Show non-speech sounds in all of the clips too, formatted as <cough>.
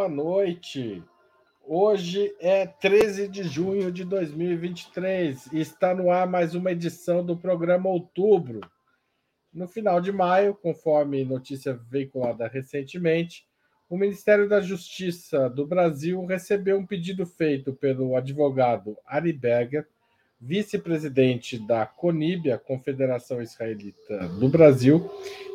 boa noite. Hoje é 13 de junho de 2023 e está no ar mais uma edição do programa Outubro. No final de maio, conforme notícia veiculada recentemente, o Ministério da Justiça do Brasil recebeu um pedido feito pelo advogado Ari Berger, vice-presidente da CONIB, a Confederação Israelita do Brasil,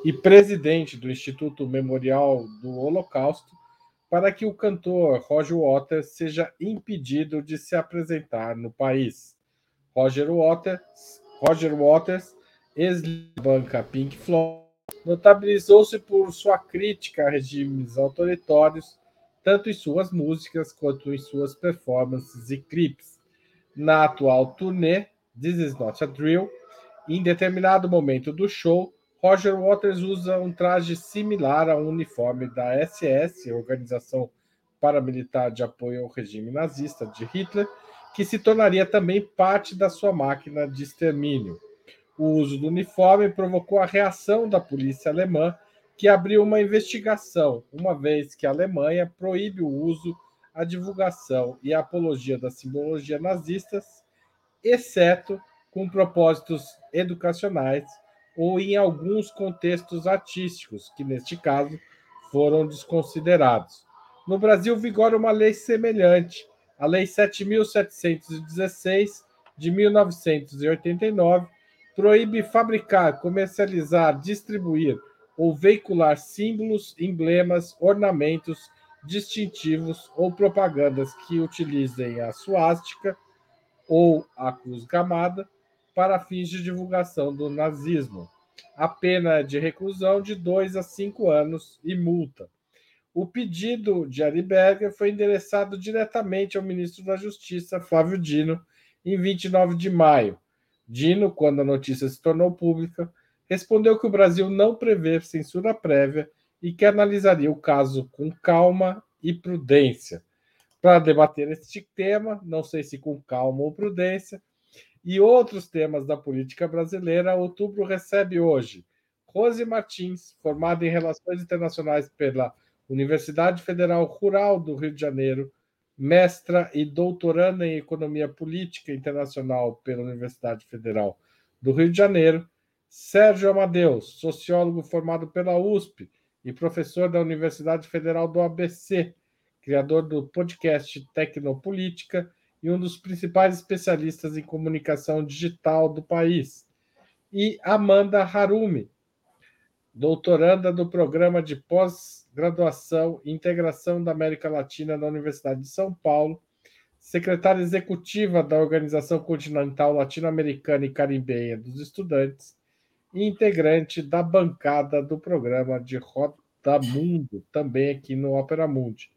e presidente do Instituto Memorial do Holocausto, para que o cantor Roger Waters seja impedido de se apresentar no país. Roger Waters, Roger Waters ex-banca Pink Floyd, notabilizou-se por sua crítica a regimes autoritários, tanto em suas músicas quanto em suas performances e clipes. Na atual turnê, This Is Not a Drill, em determinado momento do show, Roger Waters usa um traje similar ao uniforme da SS, Organização Paramilitar de Apoio ao Regime Nazista de Hitler, que se tornaria também parte da sua máquina de extermínio. O uso do uniforme provocou a reação da polícia alemã, que abriu uma investigação, uma vez que a Alemanha proíbe o uso, a divulgação e a apologia da simbologia nazistas, exceto com propósitos educacionais ou em alguns contextos artísticos, que neste caso foram desconsiderados. No Brasil vigora uma lei semelhante, a Lei 7716 de 1989, proíbe fabricar, comercializar, distribuir ou veicular símbolos, emblemas, ornamentos distintivos ou propagandas que utilizem a suástica ou a cruz gamada para fins de divulgação do nazismo. A pena de reclusão de dois a cinco anos e multa. O pedido de Ariberger foi endereçado diretamente ao ministro da Justiça, Flávio Dino, em 29 de maio. Dino, quando a notícia se tornou pública, respondeu que o Brasil não prevê censura prévia e que analisaria o caso com calma e prudência. Para debater este tema, não sei se com calma ou prudência, e outros temas da política brasileira, outubro recebe hoje Rose Martins, formada em Relações Internacionais pela Universidade Federal Rural do Rio de Janeiro, mestra e doutoranda em Economia Política Internacional pela Universidade Federal do Rio de Janeiro, Sérgio Amadeus, sociólogo formado pela USP e professor da Universidade Federal do ABC, criador do podcast Tecnopolítica e um dos principais especialistas em comunicação digital do país. E Amanda Harumi, doutoranda do programa de pós-graduação e integração da América Latina da Universidade de São Paulo, secretária executiva da Organização Continental Latino-Americana e Caribenha dos Estudantes e integrante da bancada do programa de Rota Mundo, também aqui no Opera Mundi.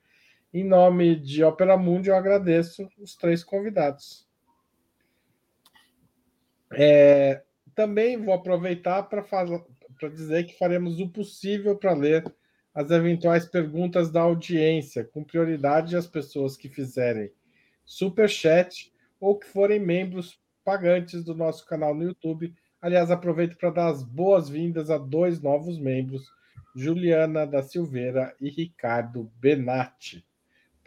Em nome de Opera Mundi, eu agradeço os três convidados. É, também vou aproveitar para dizer que faremos o possível para ler as eventuais perguntas da audiência, com prioridade às pessoas que fizerem super chat ou que forem membros pagantes do nosso canal no YouTube. Aliás, aproveito para dar as boas-vindas a dois novos membros, Juliana da Silveira e Ricardo Benatti.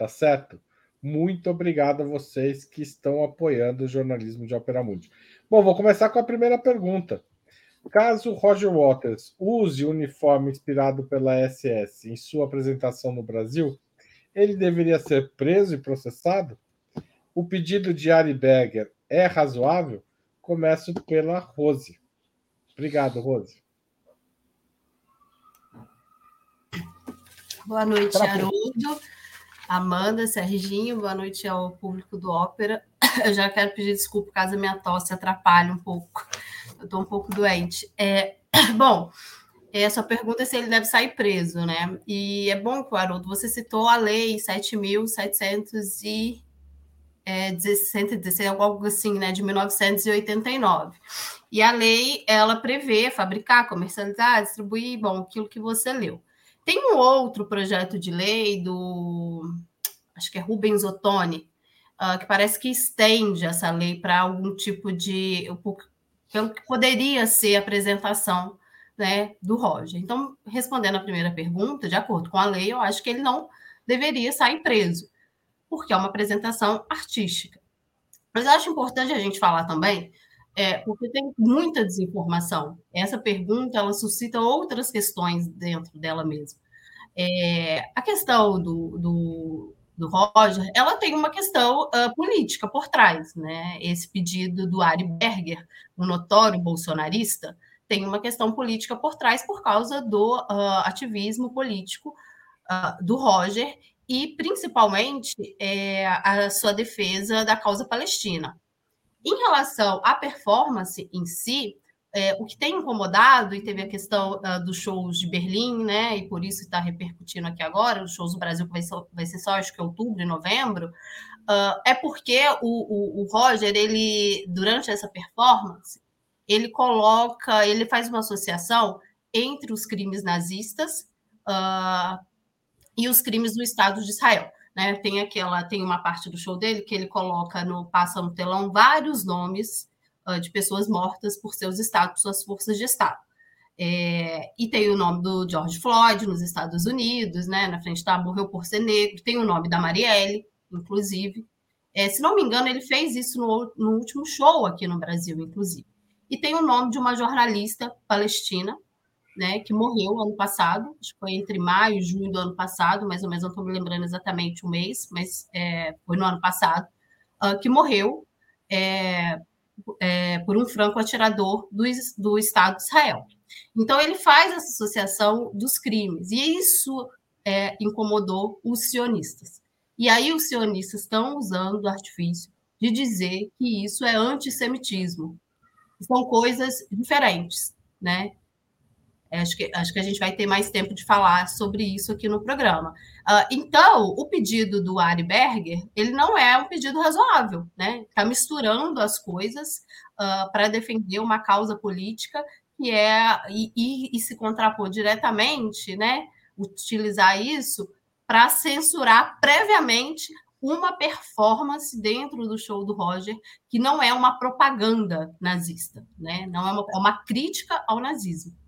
Tá certo? Muito obrigado a vocês que estão apoiando o jornalismo de Opera Mundi. Bom, vou começar com a primeira pergunta. Caso Roger Waters use o uniforme inspirado pela SS em sua apresentação no Brasil, ele deveria ser preso e processado? O pedido de Ari Berger é razoável? Começo pela Rose. Obrigado, Rose. Boa noite, Haroldo. Amanda, Serginho, boa noite ao público do Ópera. <coughs> Eu já quero pedir desculpa caso a minha tosse atrapalhe um pouco. Eu estou um pouco doente. É, <coughs> bom, essa pergunta é se ele deve sair preso, né? E é bom, Haroldo, você citou a lei 7.700 e é, 116, algo assim, né, de 1989. E a lei, ela prevê fabricar, comercializar, distribuir, bom, aquilo que você leu. Tem um outro projeto de lei do, acho que é Rubens Ottoni, uh, que parece que estende essa lei para algum tipo de, pelo que poderia ser apresentação né, do Roger. Então, respondendo a primeira pergunta, de acordo com a lei, eu acho que ele não deveria sair preso, porque é uma apresentação artística. Mas eu acho importante a gente falar também, é, porque tem muita desinformação. Essa pergunta ela suscita outras questões dentro dela mesma. É, a questão do, do, do, Roger, ela tem uma questão uh, política por trás, né? Esse pedido do Ari Berger, o notório bolsonarista, tem uma questão política por trás por causa do uh, ativismo político uh, do Roger e principalmente é, a sua defesa da causa palestina. Em relação à performance em si, é, o que tem incomodado, e teve a questão uh, dos shows de Berlim, né, e por isso está repercutindo aqui agora, os shows do Brasil, que vai ser, vai ser só, acho que outubro e novembro, uh, é porque o, o, o, Roger, ele, durante essa performance, ele coloca, ele faz uma associação entre os crimes nazistas uh, e os crimes do Estado de Israel. Né? Tem aquela, tem uma parte do show dele que ele coloca no passa no telão vários nomes uh, de pessoas mortas por seus estados, suas forças de Estado. É, e tem o nome do George Floyd nos Estados Unidos, né? Na frente está morreu por ser negro. Tem o nome da Marielle, inclusive. É, se não me engano, ele fez isso no, no último show aqui no Brasil, inclusive. E tem o nome de uma jornalista palestina, né, que morreu ano passado, acho que foi entre maio e junho do ano passado, mais ou menos, não estou me lembrando exatamente o mês, mas é, foi no ano passado, uh, que morreu é, é, por um franco atirador do, do Estado de Israel. Então, ele faz essa associação dos crimes, e isso é, incomodou os sionistas. E aí, os sionistas estão usando o artifício de dizer que isso é antissemitismo. São coisas diferentes, né? É, acho que, acho que a gente vai ter mais tempo de falar sobre isso aqui no programa. Uh, então, o pedido do Ari Berger, ele não é um pedido razoável, né? Está misturando as coisas uh, para defender uma causa política que é e, e, e, se contrapor diretamente, né? Utilizar isso para censurar previamente uma performance dentro do show do Roger que não é uma propaganda nazista, né? Não é uma, é uma crítica ao nazismo.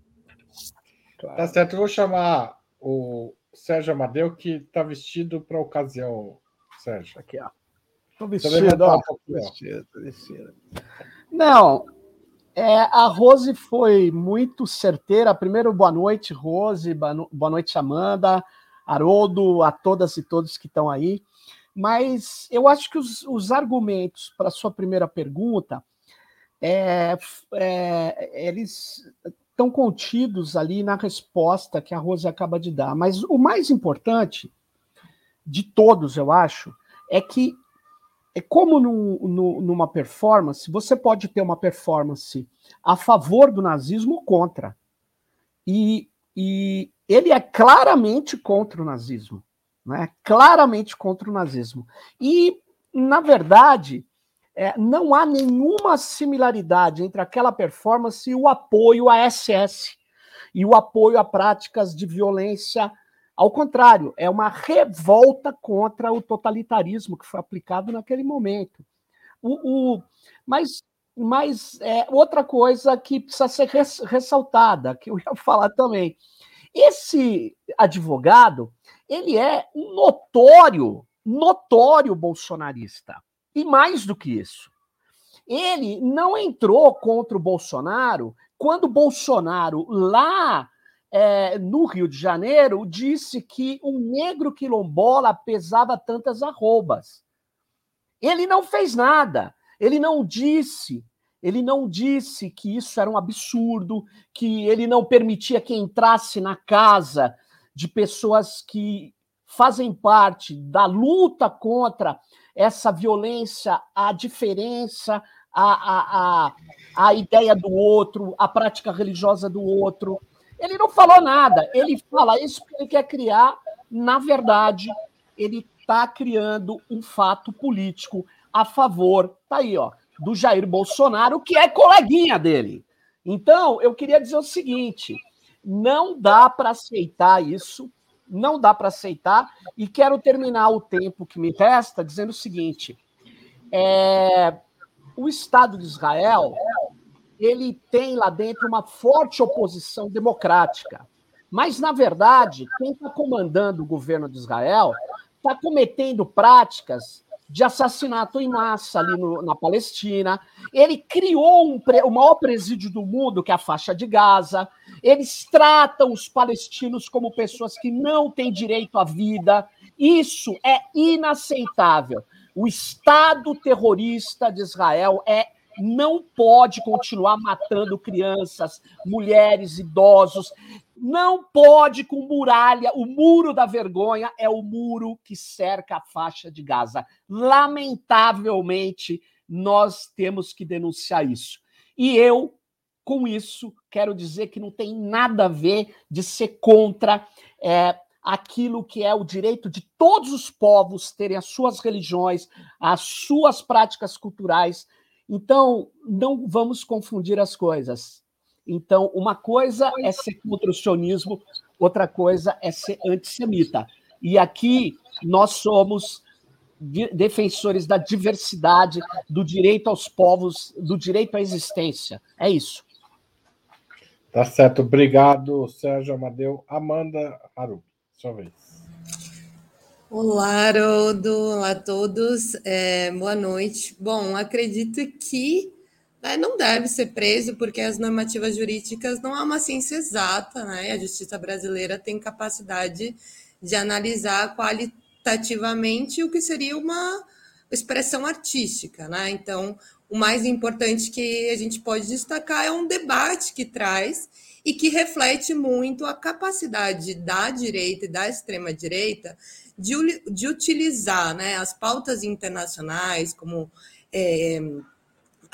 Claro. Tá certo, eu vou chamar o Sérgio Amadeu, que está vestido para a ocasião, Sérgio. Aqui, ó. Estou vestido, ó. Vestido, vestido. Não, é, a Rose foi muito certeira. Primeiro, boa noite, Rose, boa noite, Amanda, Haroldo, a todas e todos que estão aí. Mas eu acho que os, os argumentos para a sua primeira pergunta, é, é, eles estão contidos ali na resposta que a Rose acaba de dar. Mas o mais importante de todos, eu acho, é que é como numa performance, você pode ter uma performance a favor do nazismo ou contra. E, e ele é claramente contra o nazismo. Né? Claramente contra o nazismo. E, na verdade, é, não há nenhuma similaridade entre aquela performance e o apoio à SS e o apoio a práticas de violência. Ao contrário, é uma revolta contra o totalitarismo que foi aplicado naquele momento. O, o mas mas é, outra coisa que precisa ser res, ressaltada, que eu ia <laughs> falar também. Esse advogado, ele é um notório, notório bolsonarista. E mais do que isso, ele não entrou contra o Bolsonaro quando Bolsonaro, lá é, no Rio de Janeiro, disse que um negro quilombola pesava tantas arrobas. Ele não fez nada. Ele não disse, ele não disse que isso era um absurdo, que ele não permitia que entrasse na casa de pessoas que fazem parte da luta contra essa violência, a diferença, a, a, a, a ideia do outro, a prática religiosa do outro. Ele não falou nada, ele fala isso que ele quer criar, na verdade, ele está criando um fato político a favor, tá aí, ó, do Jair Bolsonaro, que é coleguinha dele. Então, eu queria dizer o seguinte: não dá para aceitar isso não dá para aceitar. E quero terminar o tempo que me resta dizendo o seguinte: é, o Estado de Israel ele tem lá dentro uma forte oposição democrática. Mas, na verdade, quem está comandando o governo de Israel está cometendo práticas de assassinato em massa ali no, na Palestina. Ele criou um, o maior presídio do mundo, que é a faixa de Gaza. Eles tratam os palestinos como pessoas que não têm direito à vida. Isso é inaceitável. O Estado terrorista de Israel é não pode continuar matando crianças, mulheres, idosos. Não pode com muralha. O muro da vergonha é o muro que cerca a faixa de Gaza. Lamentavelmente, nós temos que denunciar isso. E eu, com isso, quero dizer que não tem nada a ver de ser contra é, aquilo que é o direito de todos os povos terem as suas religiões, as suas práticas culturais. Então, não vamos confundir as coisas. Então, uma coisa é ser contra o sionismo, outra coisa é ser antissemita. E aqui nós somos defensores da diversidade, do direito aos povos, do direito à existência. É isso. Tá certo. Obrigado, Sérgio Amadeu. Amanda Haru, sua vez. Olá, Haroldo. Olá a todos. É, boa noite. Bom, acredito que né, não deve ser preso, porque as normativas jurídicas não é uma ciência exata, né? A justiça brasileira tem capacidade de analisar qualitativamente o que seria uma expressão artística, né? Então, o mais importante que a gente pode destacar é um debate que traz e que reflete muito a capacidade da direita e da extrema-direita de, de utilizar né, as pautas internacionais, como é,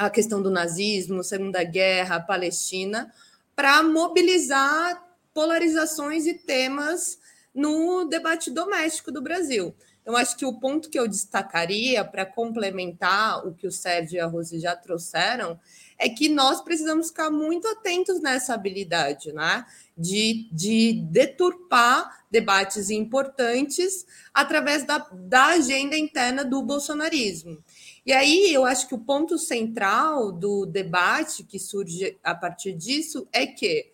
a questão do nazismo, Segunda Guerra, Palestina, para mobilizar polarizações e temas no debate doméstico do Brasil. Então, acho que o ponto que eu destacaria para complementar o que o Sérgio e a Rose já trouxeram é que nós precisamos ficar muito atentos nessa habilidade, né? De, de deturpar debates importantes através da, da agenda interna do bolsonarismo. E aí eu acho que o ponto central do debate que surge a partir disso é que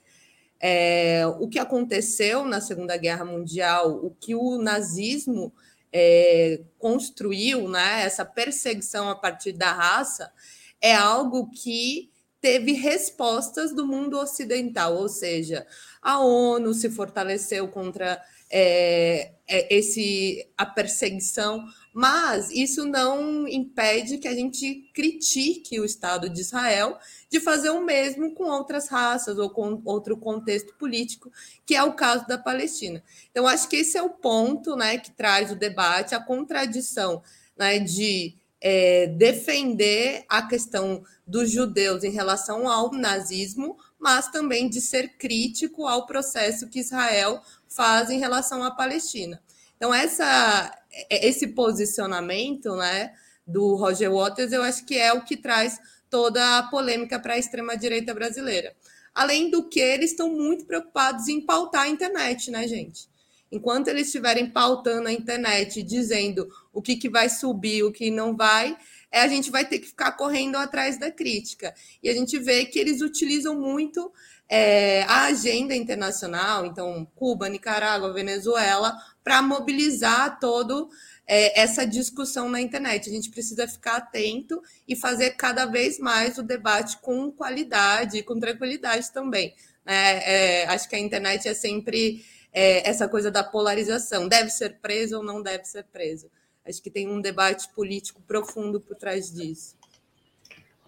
é, o que aconteceu na Segunda Guerra Mundial, o que o nazismo é, construiu, né, essa perseguição a partir da raça, é algo que teve respostas do mundo ocidental, ou seja, a ONU se fortaleceu contra é, é, esse a perseguição, mas isso não impede que a gente critique o Estado de Israel de fazer o mesmo com outras raças ou com outro contexto político, que é o caso da Palestina. Então, acho que esse é o ponto né, que traz o debate, a contradição né, de é, defender a questão dos judeus em relação ao nazismo, mas também de ser crítico ao processo que Israel faz em relação à Palestina. Então, essa, esse posicionamento né, do Roger Waters, eu acho que é o que traz toda a polêmica para a extrema-direita brasileira. Além do que, eles estão muito preocupados em pautar a internet, né, gente? Enquanto eles estiverem pautando a internet, dizendo o que, que vai subir, o que não vai, é, a gente vai ter que ficar correndo atrás da crítica. E a gente vê que eles utilizam muito é, a agenda internacional, então Cuba, Nicarágua, Venezuela, para mobilizar todo é, essa discussão na internet. A gente precisa ficar atento e fazer cada vez mais o debate com qualidade e com tranquilidade também. Né? É, acho que a internet é sempre é, essa coisa da polarização: deve ser preso ou não deve ser preso. Acho que tem um debate político profundo por trás disso.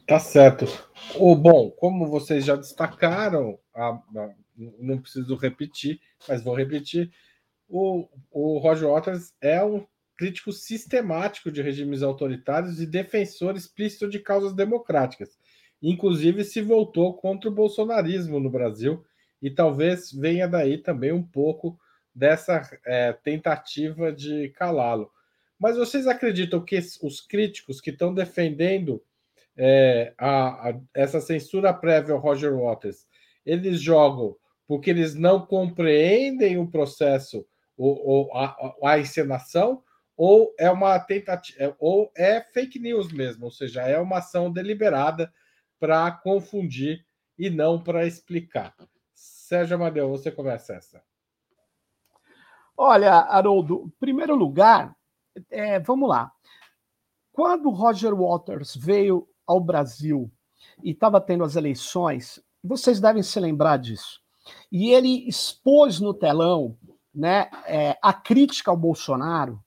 Tá certo. O bom, como vocês já destacaram, a, a, não preciso repetir, mas vou repetir. O, o Roger Waters é um crítico sistemático de regimes autoritários e defensor explícito de causas democráticas. Inclusive, se voltou contra o bolsonarismo no Brasil, e talvez venha daí também um pouco dessa é, tentativa de calá-lo. Mas vocês acreditam que os críticos que estão defendendo é, a, a, essa censura prévia ao Roger Waters, eles jogam porque eles não compreendem o processo ou, ou a, a, encenação, ou é uma tentativa, é, ou é fake news mesmo, ou seja, é uma ação deliberada para confundir e não para explicar. Sérgio Amadeu, você começa essa. Olha, Haroldo, em primeiro lugar, é, vamos lá. Quando Roger Waters veio ao Brasil e estava tendo as eleições, vocês devem se lembrar disso. E ele expôs no telão né, é, a crítica ao Bolsonaro.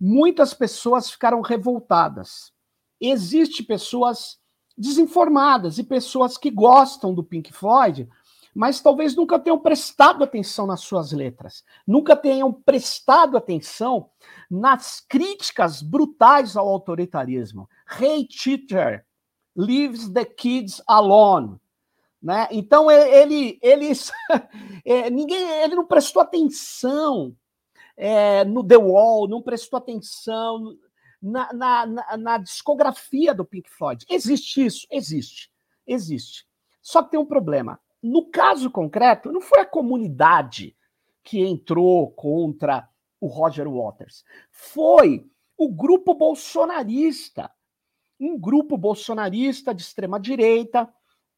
Muitas pessoas ficaram revoltadas. Existem pessoas desinformadas e pessoas que gostam do Pink Floyd, mas talvez nunca tenham prestado atenção nas suas letras, nunca tenham prestado atenção nas críticas brutais ao autoritarismo. Hey teacher, leaves the kids alone. Né? Então ele, ele, <laughs> é, ninguém, ele não prestou atenção é, no The Wall, não prestou atenção na, na, na, na, discografia do Pink Floyd. Existe isso? Existe. Existe. Só que tem um problema. No caso concreto, não foi a comunidade que entrou contra o Roger Waters. Foi o grupo bolsonarista. Um grupo bolsonarista de extrema direita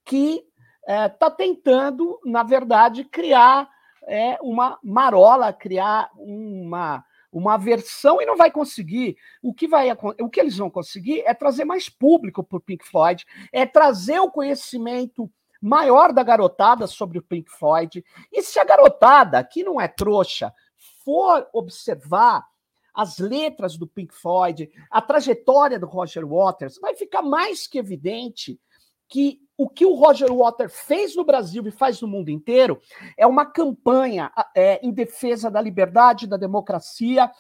que está é, tentando, na verdade, criar é, uma marola, criar uma, uma versão e não vai conseguir. O que, vai, o que eles vão conseguir é trazer mais público para o Pink Floyd, é trazer o conhecimento maior da garotada sobre o Pink Floyd. E se a garotada, que não é trouxa, for observar as letras do Pink Floyd, a trajetória do Roger Waters, vai ficar mais que evidente que o que o Roger Waters fez no Brasil e faz no mundo inteiro é uma campanha é, em defesa da liberdade, da democracia,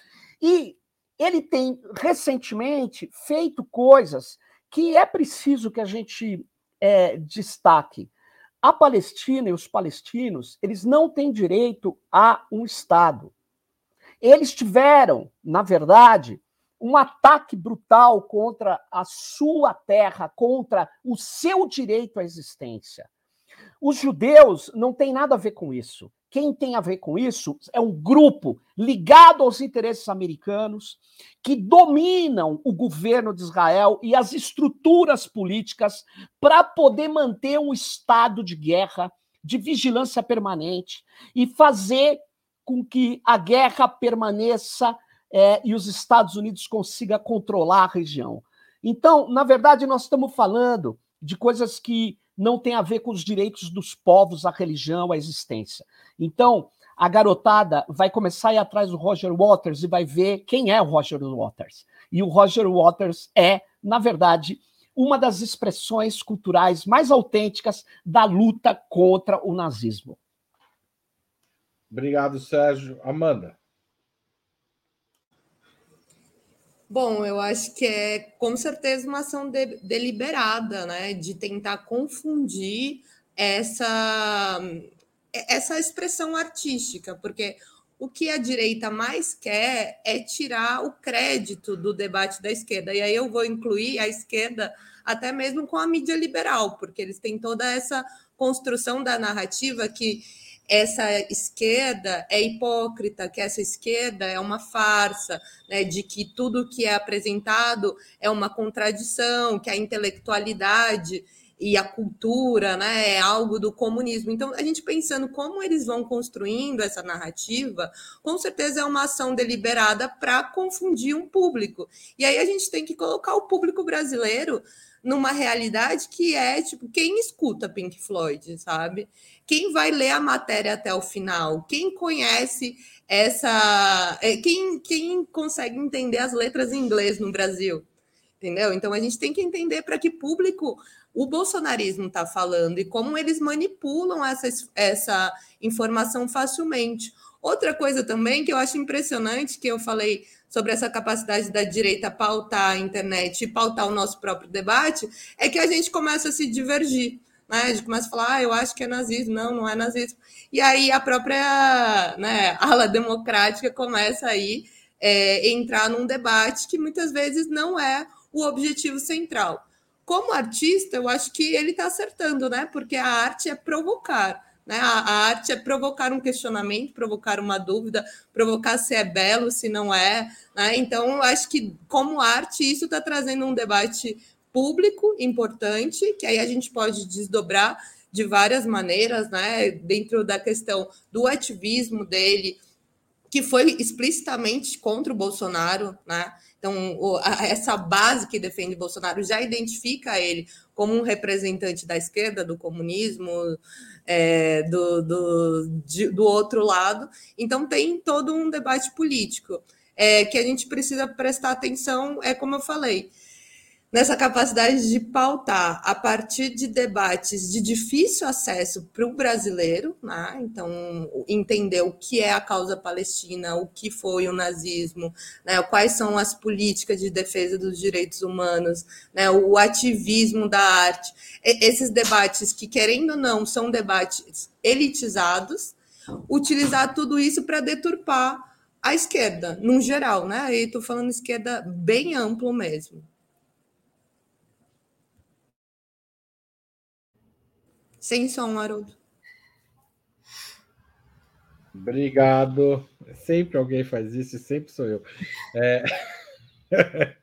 e ele tem recentemente feito coisas que é preciso que a gente é, destaque. A Palestina e os palestinos, eles não têm direito a um Estado. Eles tiveram, na verdade, um ataque brutal contra a sua terra, contra o seu direito à existência. Os judeus não têm nada a ver com isso. Quem tem a ver com isso é um grupo ligado aos interesses americanos que dominam o governo de Israel e as estruturas políticas para poder manter um estado de guerra, de vigilância permanente e fazer com que a guerra permaneça é, e os Estados Unidos consiga controlar a região. Então, na verdade, nós estamos falando de coisas que não têm a ver com os direitos dos povos, a religião, a existência. Então, a garotada vai começar a ir atrás do Roger Waters e vai ver quem é o Roger Waters. E o Roger Waters é, na verdade, uma das expressões culturais mais autênticas da luta contra o nazismo. Obrigado, Sérgio. Amanda. Bom, eu acho que é com certeza uma ação de, deliberada, né, de tentar confundir essa essa expressão artística, porque o que a direita mais quer é tirar o crédito do debate da esquerda. E aí eu vou incluir a esquerda até mesmo com a mídia liberal, porque eles têm toda essa construção da narrativa que essa esquerda é hipócrita, que essa esquerda é uma farsa, né, de que tudo que é apresentado é uma contradição, que a intelectualidade e a cultura né, é algo do comunismo. Então, a gente pensando como eles vão construindo essa narrativa, com certeza é uma ação deliberada para confundir um público. E aí a gente tem que colocar o público brasileiro numa realidade que é tipo quem escuta Pink Floyd, sabe? Quem vai ler a matéria até o final? Quem conhece essa. É, quem, quem consegue entender as letras em inglês no Brasil? Entendeu? Então a gente tem que entender para que público o bolsonarismo está falando e como eles manipulam essa, essa informação facilmente. Outra coisa também que eu acho impressionante, que eu falei sobre essa capacidade da direita pautar a internet e pautar o nosso próprio debate, é que a gente começa a se divergir né? A gente começa a falar, ah, eu acho que é nazismo, não, não é nazismo. E aí a própria né, <laughs> ala democrática começa aí é, entrar num debate que muitas vezes não é o objetivo central. Como artista, eu acho que ele está acertando, né? Porque a arte é provocar. Né? A, a, arte é provocar um questionamento, provocar uma dúvida, provocar se é belo, se não é. Né? Então, acho que, como arte, isso está trazendo um debate público importante, que aí a gente pode desdobrar de várias maneiras, né? Dentro da questão do ativismo dele, que foi explicitamente contra o Bolsonaro, né? Então, o, a, essa base que defende Bolsonaro já identifica ele como um representante da esquerda, do comunismo, é, do, do, de, do outro lado. Então, tem todo um debate político é, que a gente precisa prestar atenção, é como eu falei nessa capacidade de pautar a partir de debates de difícil acesso para o brasileiro, né? então entender o que é a causa palestina, o que foi o nazismo, né? quais são as políticas de defesa dos direitos humanos, né? o ativismo da arte, esses debates que querendo ou não são debates elitizados, utilizar tudo isso para deturpar a esquerda, no geral, né? E estou falando esquerda bem amplo mesmo. Sem som, Haroldo. Obrigado. Sempre alguém faz isso e sempre sou eu. É... <laughs>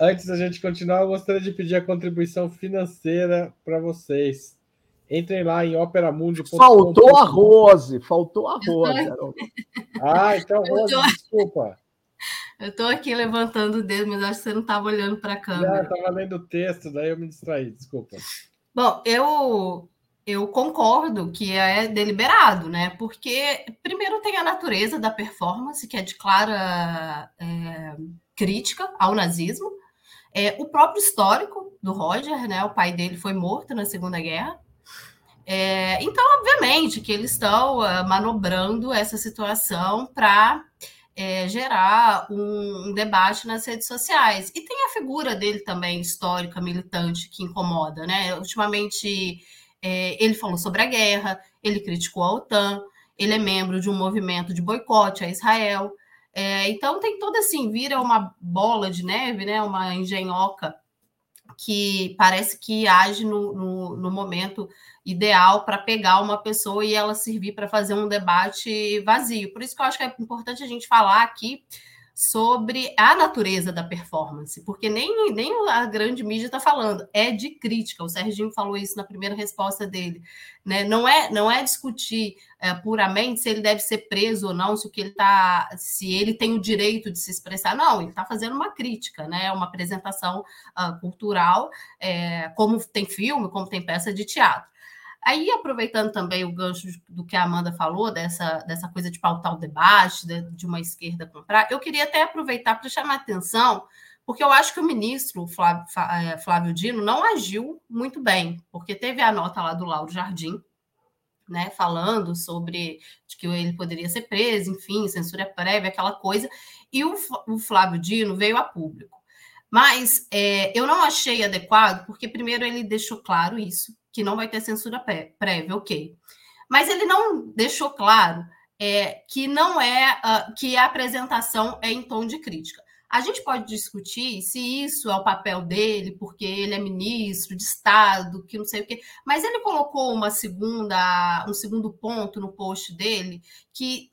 Antes da gente continuar, eu gostaria de pedir a contribuição financeira para vocês. Entrem lá em operamundi.com. Faltou a Rose, faltou a Rose. ah, então, Rose, tô... desculpa. Eu estou aqui levantando o dedo, mas acho que você não estava olhando para a câmera. Não, estava lendo o texto, daí eu me distraí, desculpa. Bom, eu eu concordo que é deliberado, né? Porque primeiro tem a natureza da performance, que é de clara é, crítica ao nazismo. É, o próprio histórico do Roger, né? O pai dele foi morto na Segunda Guerra. É, então, obviamente, que eles estão uh, manobrando essa situação para é, gerar um, um, debate nas redes sociais. E tem a figura dele também, histórica, militante, que incomoda, né? Ultimamente, é, ele falou sobre a guerra, ele criticou a OTAN, ele é membro de um movimento de boicote a Israel. É, então, tem toda assim, vira uma bola de neve, né? Uma engenhoca que parece que age no, no, no momento ideal para pegar uma pessoa e ela servir para fazer um debate vazio. Por isso que eu acho que é importante a gente falar aqui sobre a natureza da performance, porque nem, nem a grande mídia está falando, é de crítica. O Serginho falou isso na primeira resposta dele. Né? Não, é, não é discutir é, puramente se ele deve ser preso ou não, se o que ele tá, se ele tem o direito de se expressar. Não, ele está fazendo uma crítica, né? uma apresentação uh, cultural, é, como tem filme, como tem peça de teatro. Aí, aproveitando também o gancho do que a Amanda falou, dessa, dessa coisa de pautar o debate, de, de uma esquerda comprar, eu queria até aproveitar para chamar atenção, porque eu acho que o ministro Flávio, é, Flávio Dino não agiu muito bem, porque teve a nota lá do Lauro Jardim, né, falando sobre que ele poderia ser preso, enfim, censura prévia, aquela coisa, e o, o Flávio Dino veio a público. Mas é, eu não achei adequado, porque primeiro ele deixou claro isso, que não vai ter censura prévia, ok. Mas ele não deixou claro é, que não é uh, que a apresentação é em tom de crítica. A gente pode discutir se isso é o papel dele, porque ele é ministro de Estado, que não sei o quê, mas ele colocou uma segunda, um segundo ponto no post dele que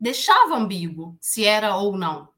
deixava ambíguo se era ou não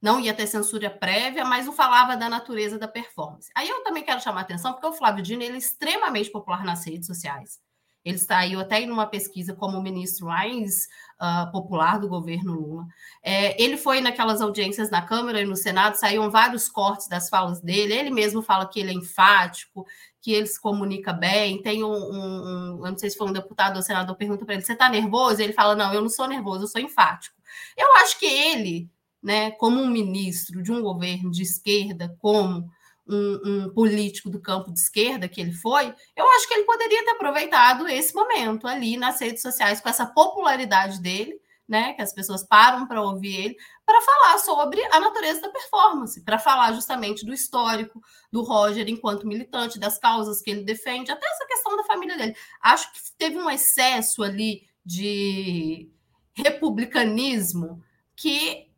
não ia ter censura prévia, mas não falava da natureza da performance. Aí eu também quero chamar a atenção, porque o Flávio Dino ele é extremamente popular nas redes sociais. Ele saiu até em uma pesquisa como ministro mais uh, popular do governo Lula. É, ele foi naquelas audiências na Câmara e no Senado, saíram vários cortes das falas dele. Ele mesmo fala que ele é enfático, que ele se comunica bem. Tem um, um, um eu não sei se foi um deputado ou senador, pergunta para ele: você está nervoso? Ele fala: não, eu não sou nervoso, eu sou enfático. Eu acho que ele né, como um ministro de um governo de esquerda, como um, um, político do campo de esquerda que ele foi, eu acho que ele poderia ter aproveitado esse momento ali nas redes sociais, com essa popularidade dele, né, que as pessoas param para ouvir ele, para falar sobre a natureza da performance, para falar justamente do histórico do Roger enquanto militante, das causas que ele defende, até essa questão da família dele. Acho que teve um excesso ali de republicanismo que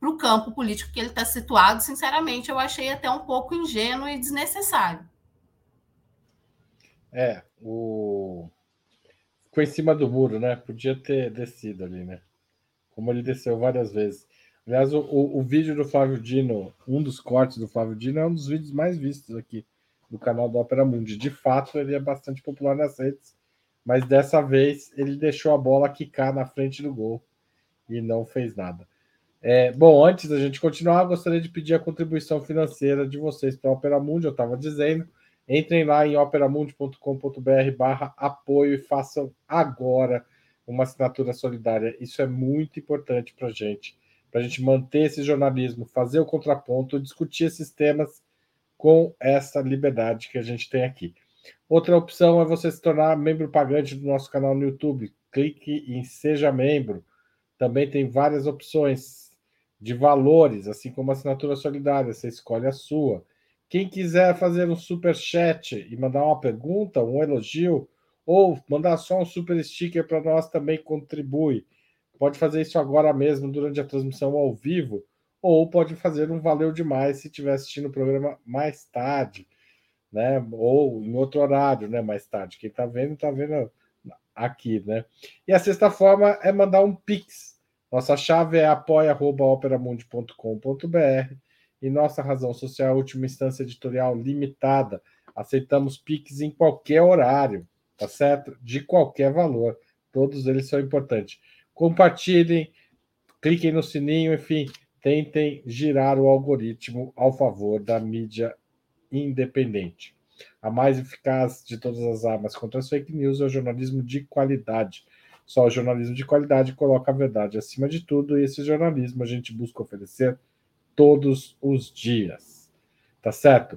para o campo político que ele está situado, sinceramente, eu achei até um pouco ingênuo e desnecessário. É, o. Ficou em cima do muro, né? Podia ter descido ali, né? Como ele desceu várias vezes. Aliás, o, o, vídeo do Flávio Dino, um dos cortes do Flávio Dino, é um dos vídeos mais vistos aqui do canal do Opera Mundi. De fato, ele é bastante popular nas redes, mas dessa vez ele deixou a bola quicar na frente do gol e não fez nada. É, bom, antes da gente continuar, gostaria de pedir a contribuição financeira de vocês para a Opera Mundi, eu estava dizendo. Entrem lá em operamundi.com.br barra apoio e façam agora uma assinatura solidária. Isso é muito importante para a gente, para a gente manter esse jornalismo, fazer o contraponto, discutir esses temas com essa liberdade que a gente tem aqui. Outra opção é você se tornar membro pagante do nosso canal no YouTube. Clique em Seja Membro. Também tem várias opções de valores, assim como assinatura solidária, você escolhe a sua. Quem quiser fazer um super chat e mandar uma pergunta, um elogio, ou mandar só um super sticker para nós também contribui. Pode fazer isso agora mesmo durante a transmissão ao vivo, ou pode fazer um valeu demais se estiver assistindo o programa mais tarde, né? Ou em outro horário, né? Mais tarde. Quem está vendo, está vendo aqui, né? E a sexta forma é mandar um pix nossa chave é apoia.operamundi.com.br e nossa razão social é última instância editorial limitada. Aceitamos PIX em qualquer horário, tá certo? De qualquer valor. Todos eles são importantes. Compartilhem, cliquem no sininho, enfim, tentem girar o algoritmo ao favor da mídia independente. A mais eficaz de todas as armas contra as fake news é o jornalismo de qualidade só o jornalismo de qualidade coloca a verdade acima de tudo, e esse jornalismo a gente busca oferecer todos os dias. Tá certo?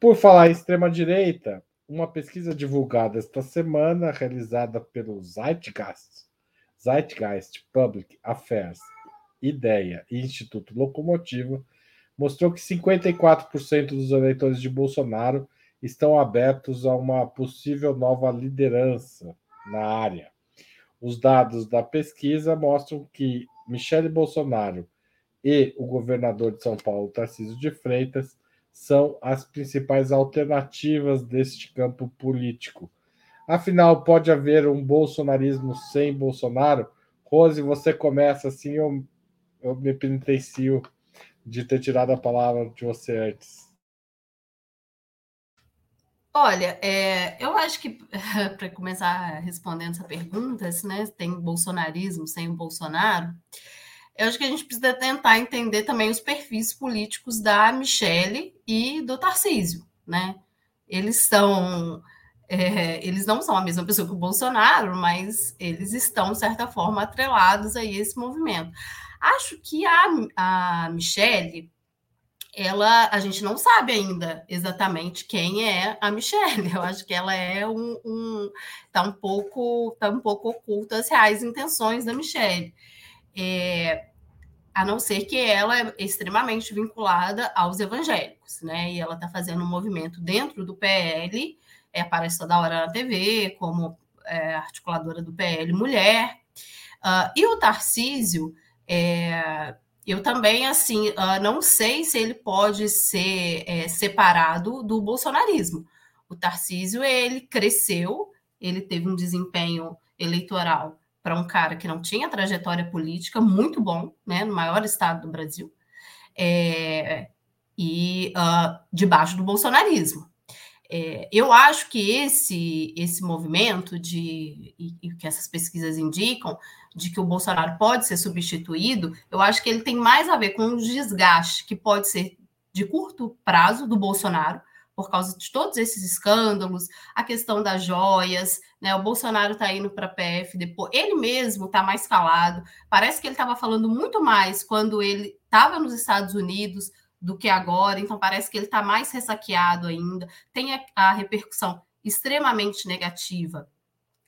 Por falar em extrema-direita, uma pesquisa divulgada esta semana, realizada pelo Zeitgeist, Zeitgeist Public Affairs, Ideia e Instituto Locomotiva, mostrou que 54% dos eleitores de Bolsonaro estão abertos a uma possível nova liderança na área. Os dados da pesquisa mostram que Michele Bolsonaro e o governador de São Paulo, Tarcísio de Freitas, são as principais alternativas deste campo político. Afinal, pode haver um bolsonarismo sem Bolsonaro? Rose, você começa assim, eu, eu me penitencio de ter tirado a palavra de você antes. Olha, é, eu acho que <laughs> para começar respondendo essa pergunta, se né, tem bolsonarismo sem o Bolsonaro, eu acho que a gente precisa tentar entender também os perfis políticos da Michele e do Tarcísio, né? Eles são, é, eles não são a mesma pessoa que o Bolsonaro, mas eles estão de certa forma atrelados a esse movimento. Acho que a, a Michele ela a gente não sabe ainda exatamente quem é a Michelle. Eu acho que ela é um, um tá um pouco tá um pouco oculta as reais intenções da Michelle. É, a não ser que ela é extremamente vinculada aos evangélicos, né? E ela está fazendo um movimento dentro do PL, é, aparece toda hora na TV como é, articuladora do PL Mulher. Uh, e o Tarcísio, é, eu também, assim, uh, não sei se ele pode ser é, separado do bolsonarismo. O Tarcísio, ele cresceu, ele teve um desempenho eleitoral para um cara que não tinha trajetória política muito bom, né, no maior estado do Brasil, é, e uh, debaixo do bolsonarismo. É, eu acho que esse, esse movimento de e, e, que essas pesquisas indicam de que o Bolsonaro pode ser substituído, eu acho que ele tem mais a ver com um desgaste que pode ser de curto prazo do Bolsonaro, por causa de todos esses escândalos, a questão das joias, né? O Bolsonaro está indo para a PF depois, ele mesmo está mais calado. Parece que ele estava falando muito mais quando ele estava nos Estados Unidos do que agora, então parece que ele está mais ressaqueado ainda. Tem a, a repercussão extremamente negativa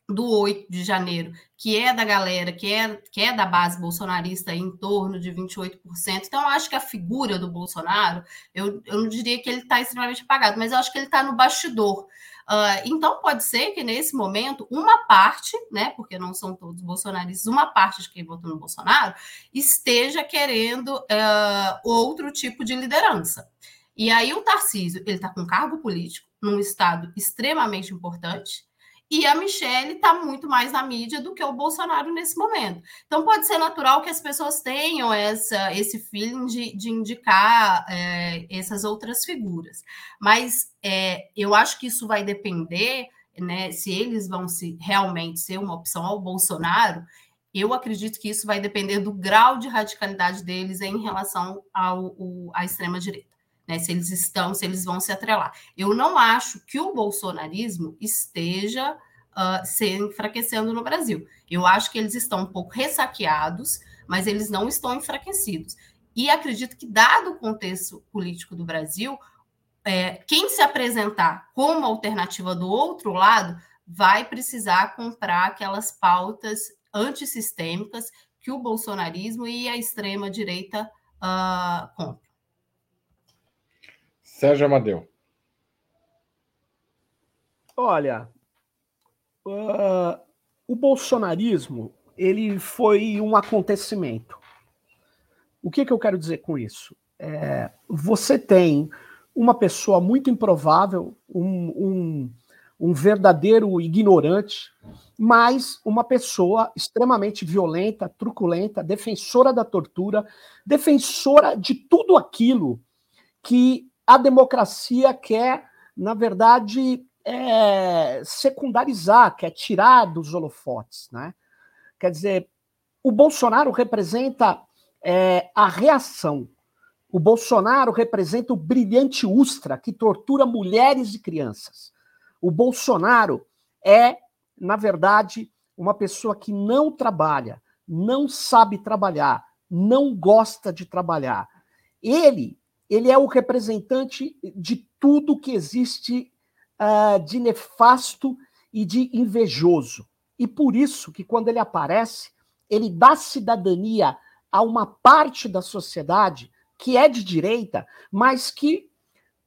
do 8 de janeiro, que é da galera, que é, que é da base bolsonarista em torno de 28%. Então, eu acho que a figura do Bolsonaro, eu, eu não diria que ele está extremamente apagado, mas eu acho que ele está no bastidor. Uh, então, pode ser que nesse momento, uma parte, né, porque não são todos bolsonaristas, uma parte de quem votou no Bolsonaro esteja querendo uh, outro tipo de liderança. E aí o Tarcísio, ele está com cargo político num estado extremamente importante, e a Michelle está muito mais na mídia do que o Bolsonaro nesse momento. Então pode ser natural que as pessoas tenham essa, esse feeling de, de indicar é, essas outras figuras. Mas é, eu acho que isso vai depender, né, se eles vão se realmente ser uma opção ao Bolsonaro, Eu acredito que isso vai depender do grau de radicalidade deles em relação ao, à extrema-direita. Né, se eles estão, se eles vão se atrelar. Eu não acho que o bolsonarismo esteja uh, se enfraquecendo no Brasil. Eu acho que eles estão um pouco ressaqueados, mas eles não estão enfraquecidos. E acredito que, dado o contexto político do Brasil, é, quem se apresentar como alternativa do outro lado vai precisar comprar aquelas pautas antissistêmicas que o bolsonarismo e a extrema-direita uh, compram. Sérgio Amadeu. Olha, uh, o bolsonarismo ele foi um acontecimento. O que, que eu quero dizer com isso? É, você tem uma pessoa muito improvável, um, um, um verdadeiro ignorante, mas uma pessoa extremamente violenta, truculenta, defensora da tortura, defensora de tudo aquilo que a democracia quer, na verdade, é, secundarizar, quer tirar dos holofotes. Né? Quer dizer, o Bolsonaro representa é, a reação. O Bolsonaro representa o brilhante Ustra que tortura mulheres e crianças. O Bolsonaro é, na verdade, uma pessoa que não trabalha, não sabe trabalhar, não gosta de trabalhar. Ele, ele é o representante de tudo que existe uh, de nefasto e de invejoso. E por isso que quando ele aparece, ele dá cidadania a uma parte da sociedade que é de direita, mas que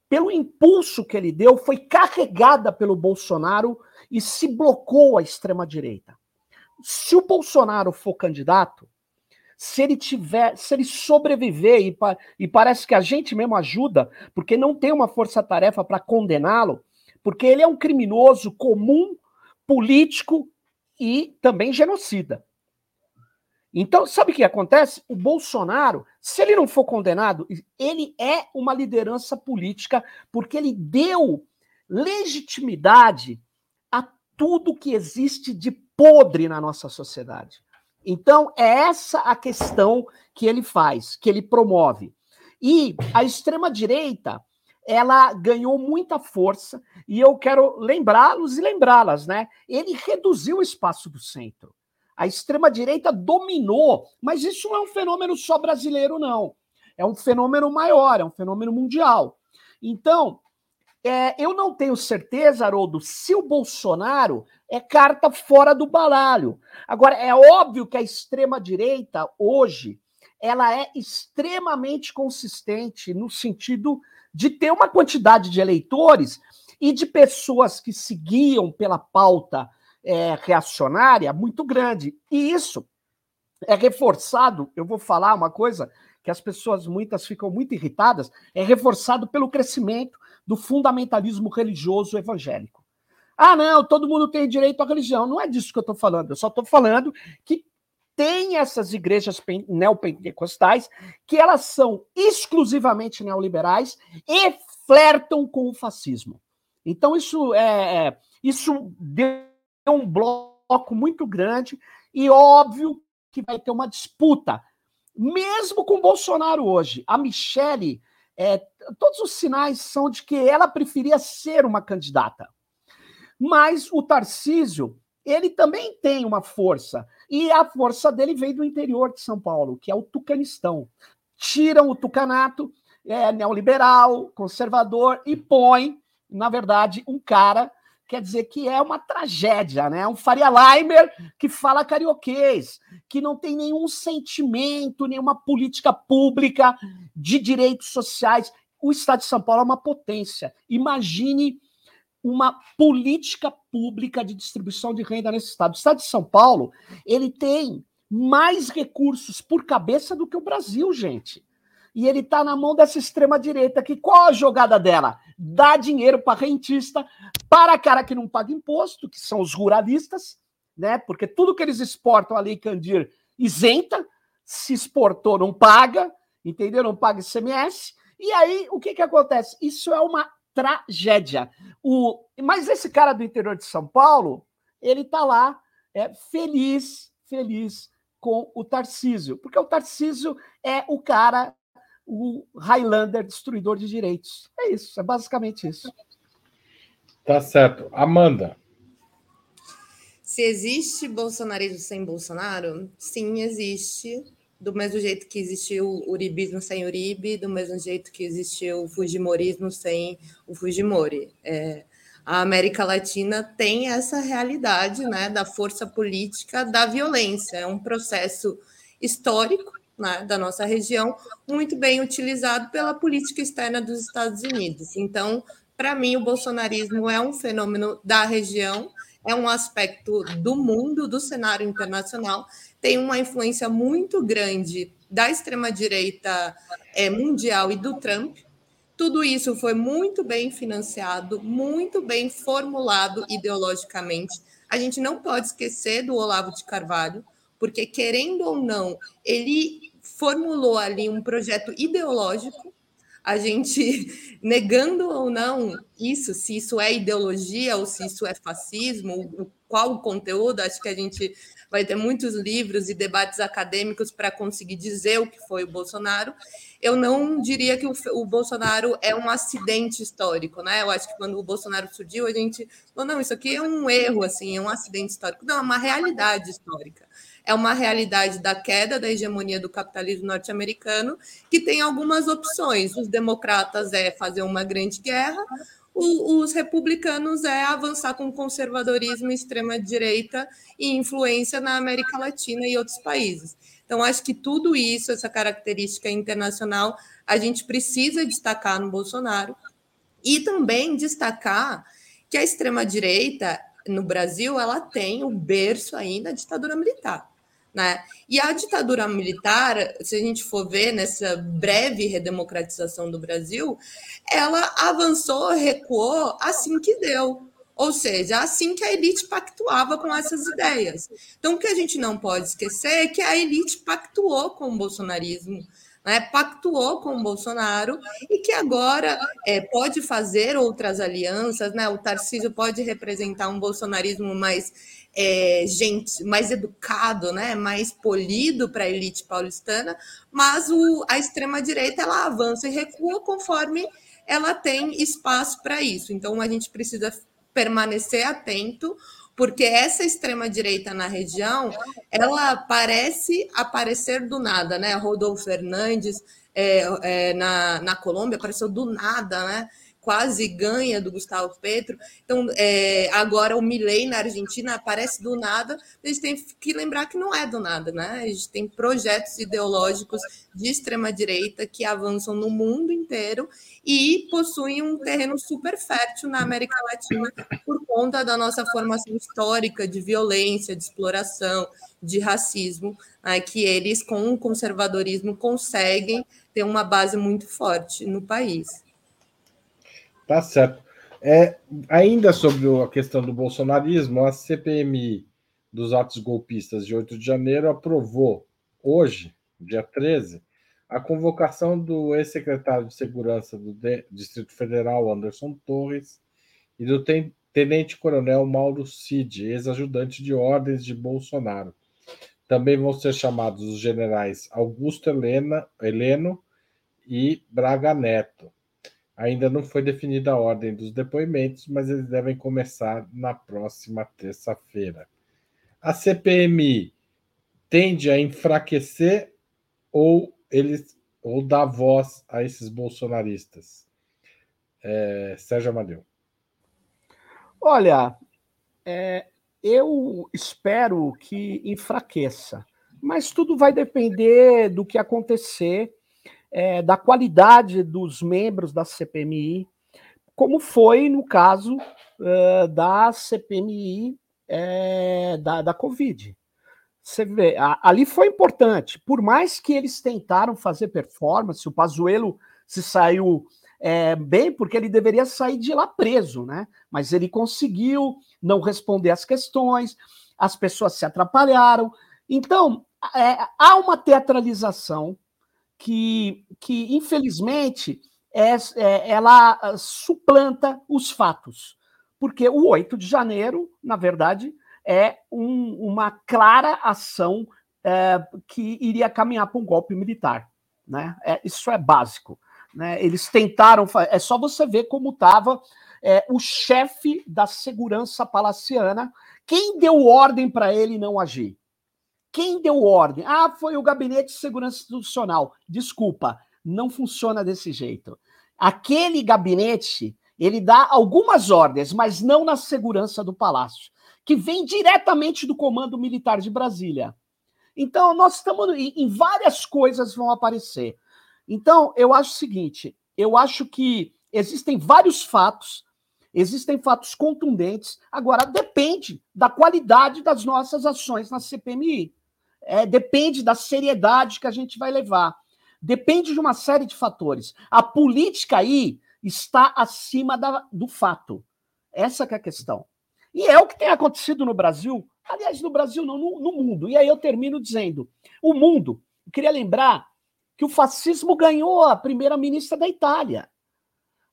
pelo impulso que ele deu, foi carregada pelo Bolsonaro e se blocou à extrema-direita. Se o Bolsonaro for candidato, se ele tiver, se ele sobreviver, e, e parece que a gente mesmo ajuda, porque não tem uma força-tarefa para condená-lo, porque ele é um criminoso comum, político e também genocida. Então, sabe o que acontece? O Bolsonaro, se ele não for condenado, ele é uma liderança política porque ele deu legitimidade a tudo que existe de podre na nossa sociedade. Então, é essa a questão que ele faz, que ele promove. E a extrema-direita, ela ganhou muita força, e eu quero lembrá-los e lembrá-las, né? Ele reduziu o espaço do centro. A extrema-direita dominou, mas isso não é um fenômeno só brasileiro, não. É um fenômeno maior, é um fenômeno mundial. Então, é, eu não tenho certeza, Haroldo, se o Bolsonaro é carta fora do baralho. Agora, é óbvio que a extrema-direita, hoje, ela é extremamente consistente no sentido de ter uma quantidade de eleitores e de pessoas que seguiam pela pauta é, reacionária muito grande. E isso é reforçado, eu vou falar uma coisa que as pessoas muitas ficam muito irritadas, é reforçado pelo crescimento do fundamentalismo religioso evangélico. Ah, não, todo mundo tem direito à religião. Não é disso que eu estou falando. Eu só estou falando que tem essas igrejas neopentecostais que elas são exclusivamente neoliberais e flertam com o fascismo. Então isso é, é isso deu um bloco muito grande e óbvio que vai ter uma disputa, mesmo com Bolsonaro hoje. A Michele, é, todos os sinais são de que ela preferia ser uma candidata. Mas o Tarcísio, ele também tem uma força. E a força dele vem do interior de São Paulo, que é o tucanistão. Tiram o tucanato, é neoliberal, conservador, e põe, na verdade, um cara quer dizer que é uma tragédia, né? Um Faria Limer que fala carioquês, que não tem nenhum sentimento, nenhuma política pública de direitos sociais. O Estado de São Paulo é uma potência. Imagine uma política pública de distribuição de renda nesse estado. O Estado de São Paulo, ele tem mais recursos por cabeça do que o Brasil, gente e ele está na mão dessa extrema-direita que qual a jogada dela? Dá dinheiro para rentista, para cara que não paga imposto, que são os ruralistas, né? Porque tudo que eles exportam a Lei Candir isenta, se exportou não paga, entendeu? Não paga ICMS. E aí, o que, que acontece? Isso é uma tragédia. O... Mas esse cara do interior de São Paulo, ele está lá, é, feliz, feliz com o Tarcísio, porque o Tarcísio é o cara, o Highlander destruidor de direitos. É isso, é basicamente isso. Tá certo. Amanda. Se existe bolsonarismo sem Bolsonaro, sim, existe. Do mesmo jeito que existiu o uribismo sem Uribe, do mesmo jeito que existiu o fujimorismo sem o Fujimori. É, a América Latina tem essa realidade né, da força política da violência. É um processo histórico né, da nossa região, muito bem utilizado pela política externa dos Estados Unidos. Então, para mim, o bolsonarismo é um fenômeno da região, é um aspecto do mundo, do cenário internacional, tem uma influência muito grande da extrema-direita é, mundial e do Trump, tudo isso foi muito bem financiado, muito bem formulado ideologicamente. A gente não pode esquecer do Olavo de Carvalho, porque, querendo ou não, ele formulou ali um projeto ideológico. A gente, <laughs> negando ou não isso, se isso é ideologia ou se isso é fascismo, qual o conteúdo, acho que a gente vai ter muitos livros e debates acadêmicos para conseguir dizer o que foi o Bolsonaro eu não diria que o, Bolsonaro é um acidente histórico, né? Eu acho que quando o Bolsonaro surgiu, a gente falou, não, isso aqui é um erro, assim, é um acidente histórico. Não, é uma realidade histórica. É uma realidade da queda da hegemonia do capitalismo norte-americano, que tem algumas opções. Os democratas é fazer uma grande guerra, os republicanos é avançar com conservadorismo, extrema-direita e influência na América Latina e outros países. Então, acho que tudo isso, essa característica internacional, a gente precisa destacar no Bolsonaro e também destacar que a extrema-direita no Brasil ela tem o berço ainda da ditadura militar. Né? E a ditadura militar, se a gente for ver nessa breve redemocratização do Brasil, ela avançou, recuou assim que deu. Ou seja, assim que a elite pactuava com essas ideias. Então, o que a gente não pode esquecer é que a elite pactuou com o bolsonarismo, né? pactuou com o Bolsonaro e que agora é, pode fazer outras alianças. Né? O Tarcísio pode representar um bolsonarismo mais é, gente, mais educado, né? mais polido para a elite paulistana, mas o, a extrema-direita ela avança e recua conforme ela tem espaço para isso. Então, a gente precisa permanecer atento, porque essa extrema direita na região, ela parece aparecer do nada, né? Rodolfo Fernandes é, é, na, na Colômbia apareceu do nada, né? Quase ganha do Gustavo Petro. Então, é, agora o Milei na Argentina aparece do nada. A gente tem que lembrar que não é do nada, né? A gente tem projetos ideológicos de extrema direita que avançam no mundo inteiro e possuem um terreno super fértil na América Latina por conta da nossa formação histórica de violência, de exploração, de racismo, né, que eles, com o conservadorismo, conseguem ter uma base muito forte no país. Tá certo. É, ainda sobre a questão do bolsonarismo, a CPMI dos atos golpistas de 8 de janeiro aprovou hoje, dia 13, a convocação do ex-secretário de Segurança do Distrito Federal, Anderson Torres, e do tenente-coronel Mauro Cid, ex-ajudante de ordens de Bolsonaro. Também vão ser chamados os generais Augusto Helena, Heleno e Braga Neto. Ainda não foi definida a ordem dos depoimentos, mas eles devem começar na próxima terça-feira. A CPMI tende a enfraquecer ou eles ou dar voz a esses bolsonaristas? É, Sérgio Amadeu. Olha, é, eu espero que enfraqueça, mas tudo vai depender do que acontecer é, da qualidade dos membros da CPMI, como foi no caso uh, da CPMI é, da, da Covid. Você vê, a, ali foi importante, por mais que eles tentaram fazer performance, o Pazuello se saiu é, bem, porque ele deveria sair de lá preso, né? Mas ele conseguiu não responder as questões, as pessoas se atrapalharam. Então, é, há uma teatralização que, que infelizmente, é, é, ela ah, suplanta os fatos. Porque o 8 de janeiro, na verdade, é um, uma clara ação é, que iria caminhar para um golpe militar. Né? É, isso é básico. Né? Eles tentaram. É só você ver como estava é, o chefe da segurança palaciana. Quem deu ordem para ele não agir? Quem deu ordem? Ah, foi o Gabinete de Segurança Institucional. Desculpa, não funciona desse jeito. Aquele gabinete, ele dá algumas ordens, mas não na segurança do palácio, que vem diretamente do Comando Militar de Brasília. Então, nós estamos em, várias coisas vão aparecer. Então, eu acho o seguinte: eu acho que existem vários fatos, existem fatos contundentes. Agora, depende da qualidade das nossas ações na CPMI. É, depende da seriedade que a gente vai levar. Depende de uma série de fatores. A política aí está acima da, do fato. Essa é a questão. E é o que tem acontecido no Brasil Aliás, no Brasil, não, no, no mundo. E aí eu termino dizendo: o mundo, queria lembrar que o fascismo ganhou a primeira-ministra da Itália.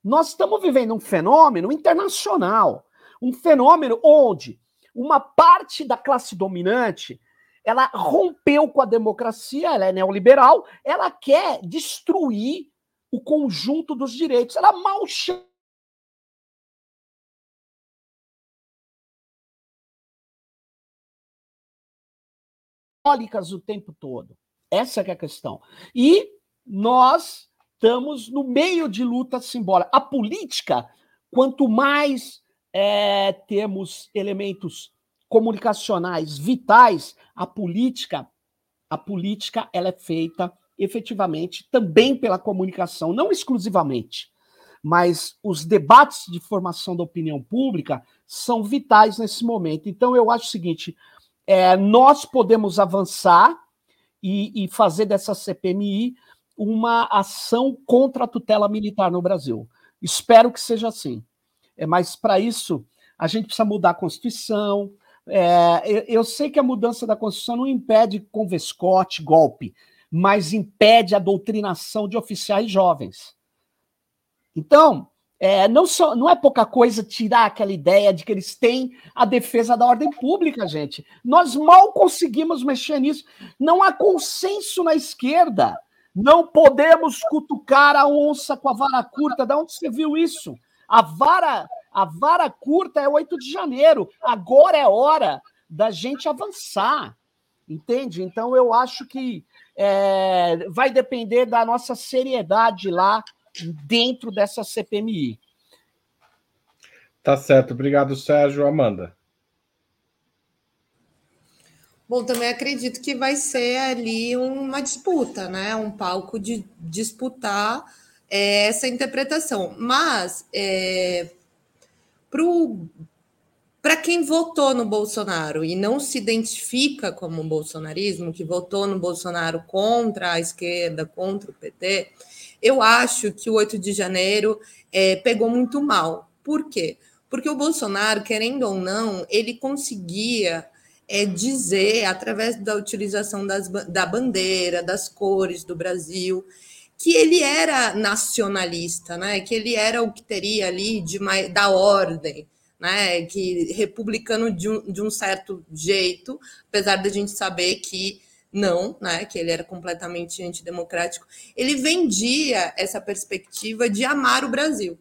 Nós estamos vivendo um fenômeno internacional, um fenômeno onde uma parte da classe dominante ela rompeu com a democracia, ela é neoliberal, ela quer destruir o conjunto dos direitos. Ela mal chama o tempo todo. Essa é a questão. E nós estamos no meio de luta simbólica. A política, quanto mais é, temos elementos comunicacionais vitais, a política, a política ela é feita efetivamente também pela comunicação, não exclusivamente, mas os debates de formação da opinião pública são vitais nesse momento. Então eu acho o seguinte, é, nós podemos avançar e, e, fazer dessa CPMI uma ação contra a tutela militar no Brasil. Espero que seja assim. É, mas para isso, a gente precisa mudar a Constituição. É, eu, eu, sei que a mudança da Constituição não impede convescote, golpe, mas impede a doutrinação de oficiais jovens. Então, é, não, só, não é pouca coisa tirar aquela ideia de que eles têm a defesa da ordem pública, gente. Nós mal conseguimos mexer nisso. Não há consenso na esquerda. Não podemos cutucar a onça com a vara curta. Da onde você viu isso? A vara, a vara curta é 8 de janeiro. Agora é hora da gente avançar. Entende? Então eu acho que é, vai depender da nossa seriedade lá dentro dessa CPMI. Tá certo. Obrigado, Sérgio. Amanda. Bom, também acredito que vai ser ali uma disputa, né? Um palco de disputar é, essa interpretação. Mas é, para quem votou no Bolsonaro e não se identifica como um bolsonarismo, que votou no Bolsonaro contra a esquerda, contra o PT, eu acho que o 8 de janeiro é, pegou muito mal. Por quê? Porque o Bolsonaro, querendo ou não, ele conseguia é, dizer, através da utilização das, da bandeira, das cores do Brasil, que ele era nacionalista, né? que ele era o que teria ali de mais, da ordem, né? que republicano de um, de um certo jeito, apesar da gente saber que não, né, que ele era completamente antidemocrático, ele vendia essa perspectiva de amar o Brasil.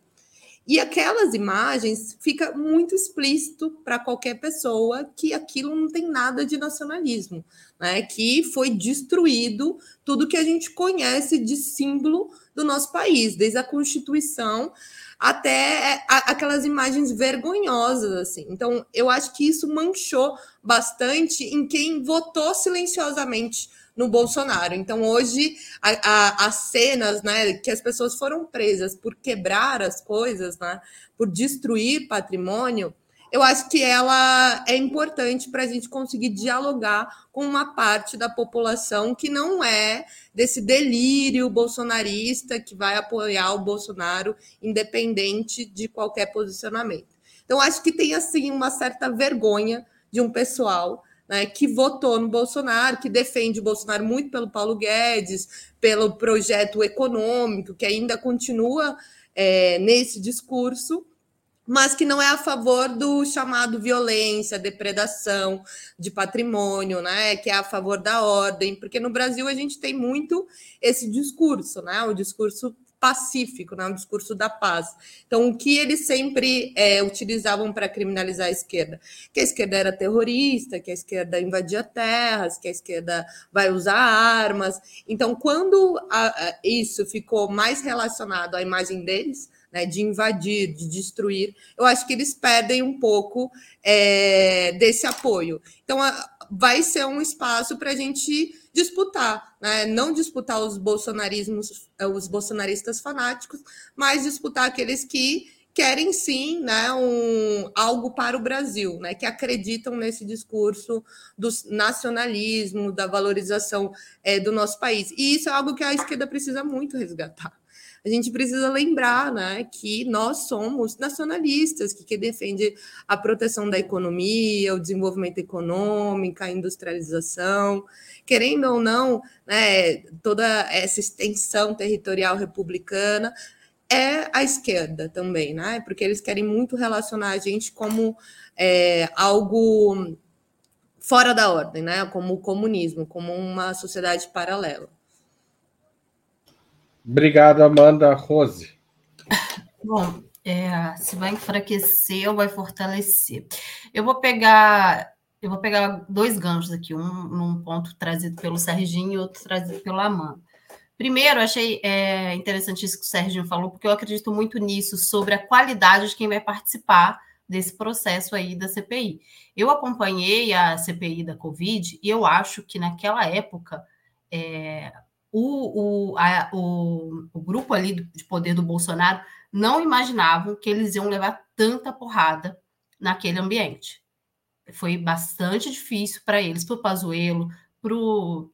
E aquelas imagens fica muito explícito para qualquer pessoa que aquilo não tem nada de nacionalismo, né? Que foi destruído tudo que a gente conhece de símbolo do nosso país, desde a Constituição até é, aquelas imagens vergonhosas, assim. Então, eu acho que isso manchou bastante em quem votou silenciosamente no Bolsonaro. Então, hoje, a, a, as cenas, né, que as pessoas foram presas por quebrar as coisas, né, por destruir patrimônio, eu acho que ela é importante para a gente conseguir dialogar com uma parte da população que não é desse delírio bolsonarista que vai apoiar o Bolsonaro, independente de qualquer posicionamento. Então, acho que tem assim uma certa vergonha de um pessoal né, que votou no Bolsonaro, que defende o Bolsonaro muito pelo Paulo Guedes, pelo projeto econômico, que ainda continua é, nesse discurso mas que não é a favor do chamado violência, depredação de patrimônio, né? Que é a favor da ordem, porque no Brasil a gente tem muito esse discurso, né? O discurso pacífico, né? um discurso da paz. Então, o que eles sempre é, utilizavam para criminalizar a esquerda? Que a esquerda era terrorista, que a esquerda invadia terras, que a esquerda vai usar armas. Então, quando a, a, isso ficou mais relacionado à imagem deles, né, de invadir, de destruir, eu acho que eles perdem um pouco é, desse apoio. Então, a, vai ser um espaço para a gente disputar, né? não disputar os bolsonarismos, os bolsonaristas fanáticos, mas disputar aqueles que querem sim né, um, algo para o Brasil, né, que acreditam nesse discurso do nacionalismo, da valorização é, do nosso país. E isso é algo que a esquerda precisa muito resgatar a gente precisa lembrar né, que nós somos nacionalistas, que, que defende a proteção da economia, o desenvolvimento econômico, a industrialização. Querendo ou não, né, toda essa extensão territorial republicana é a esquerda também, né? Porque eles querem muito relacionar a gente como é, algo fora da ordem, né? Como o comunismo, como uma sociedade paralela. Obrigado, Amanda Rose. <laughs> Bom, é, se vai enfraquecer ou vai fortalecer. Eu vou pegar, eu vou pegar dois ganchos aqui, um num ponto trazido pelo Serginho e outro trazido pela Amanda. Primeiro, achei é, interessante isso que o Serginho falou, porque eu acredito muito nisso, sobre a qualidade de quem vai participar desse processo aí da CPI. Eu acompanhei a CPI da Covid e eu acho que naquela época é, o, o, a, o, o grupo ali de poder do Bolsonaro não imaginavam que eles iam levar tanta porrada naquele ambiente. Foi bastante difícil para eles, para o Pazuello, para o.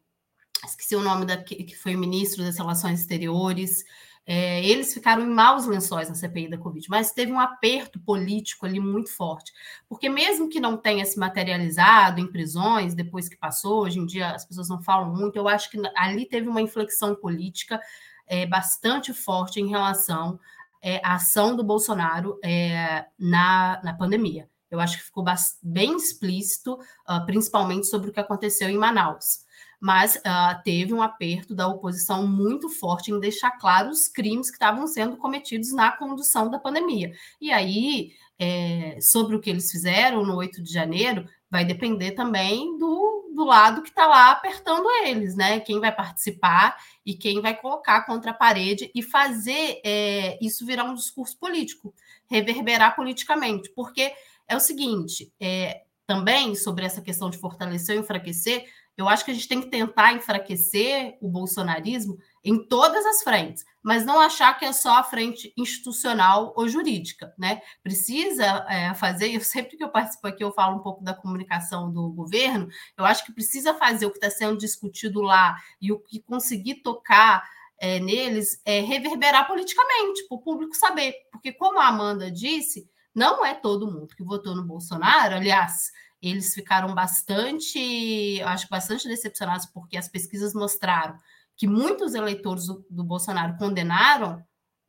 Esqueci o nome da que foi ministro das Relações Exteriores, é, eles ficaram em maus lençóis na CPI da Covid, mas teve um aperto político ali muito forte. Porque, mesmo que não tenha se materializado em prisões depois que passou, hoje em dia as pessoas não falam muito, eu acho que ali teve uma inflexão política é, bastante forte em relação é, à ação do Bolsonaro é, na, na pandemia. Eu acho que ficou bem explícito, uh, principalmente sobre o que aconteceu em Manaus mas uh, teve um aperto da oposição muito forte em deixar claro os crimes que estavam sendo cometidos na condução da pandemia. E aí, é, sobre o que eles fizeram no 8 de janeiro, vai depender também do, do lado que está lá apertando eles, né? Quem vai participar e quem vai colocar contra a parede e fazer é, isso virar um discurso político, reverberar politicamente, porque é o seguinte, é, também sobre essa questão de fortalecer ou enfraquecer, eu acho que a gente tem que tentar enfraquecer o bolsonarismo em todas as frentes, mas não achar que é só a frente institucional ou jurídica, né? Precisa é, fazer, eu <laughs> sempre que eu participo aqui, eu falo um pouco da comunicação do governo, eu acho que precisa fazer o que está sendo discutido lá e o que conseguir tocar é, neles é reverberar politicamente, para o público saber. Porque, como a Amanda disse, não é todo mundo que votou no Bolsonaro, aliás, eles ficaram bastante, acho bastante decepcionados, porque as pesquisas mostraram que muitos eleitores do, do Bolsonaro condenaram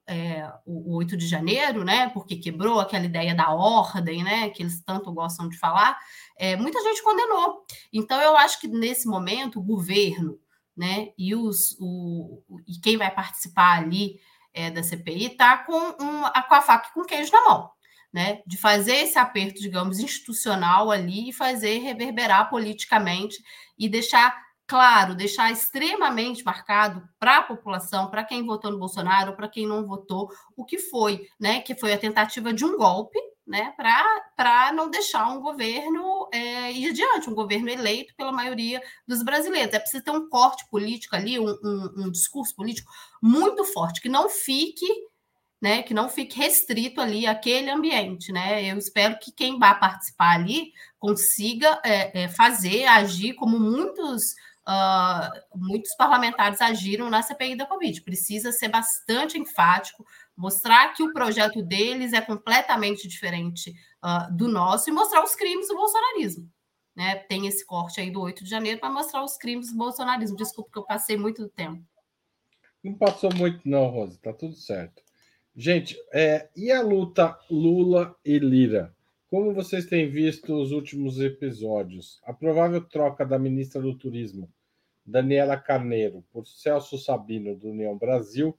é, o, o 8 de janeiro, né? Porque quebrou aquela ideia da ordem, né? Que eles tanto gostam de falar. É, muita gente condenou. Então, eu acho que nesse momento o governo, né? E, os, o, e quem vai participar ali é, da CPI está com, um, com a faca e com queijo na mão né, de fazer esse aperto, digamos, institucional ali e fazer reverberar politicamente e deixar claro, deixar extremamente marcado para a população, para quem votou no Bolsonaro, para quem não votou, o que foi, né, que foi a tentativa de um golpe, né, para não deixar um governo é, ir adiante, um governo eleito pela maioria dos brasileiros. É preciso ter um corte político ali, um, um, um discurso político muito forte, que não fique né, que não fique restrito ali aquele ambiente, né? Eu espero que quem vai participar ali consiga é, é, fazer, agir como muitos uh, muitos parlamentares agiram na CPI da Covid. Precisa ser bastante enfático, mostrar que o projeto deles é completamente diferente uh, do nosso e mostrar os crimes do bolsonarismo. Né? Tem esse corte aí do 8 de janeiro para mostrar os crimes do bolsonarismo. Desculpa que eu passei muito tempo. Não passou muito, não, Rosa, tá tudo certo. Gente, é, e a luta Lula e Lira? Como vocês têm visto os últimos episódios? A provável troca da ministra do Turismo, Daniela Carneiro, por Celso Sabino, do União Brasil,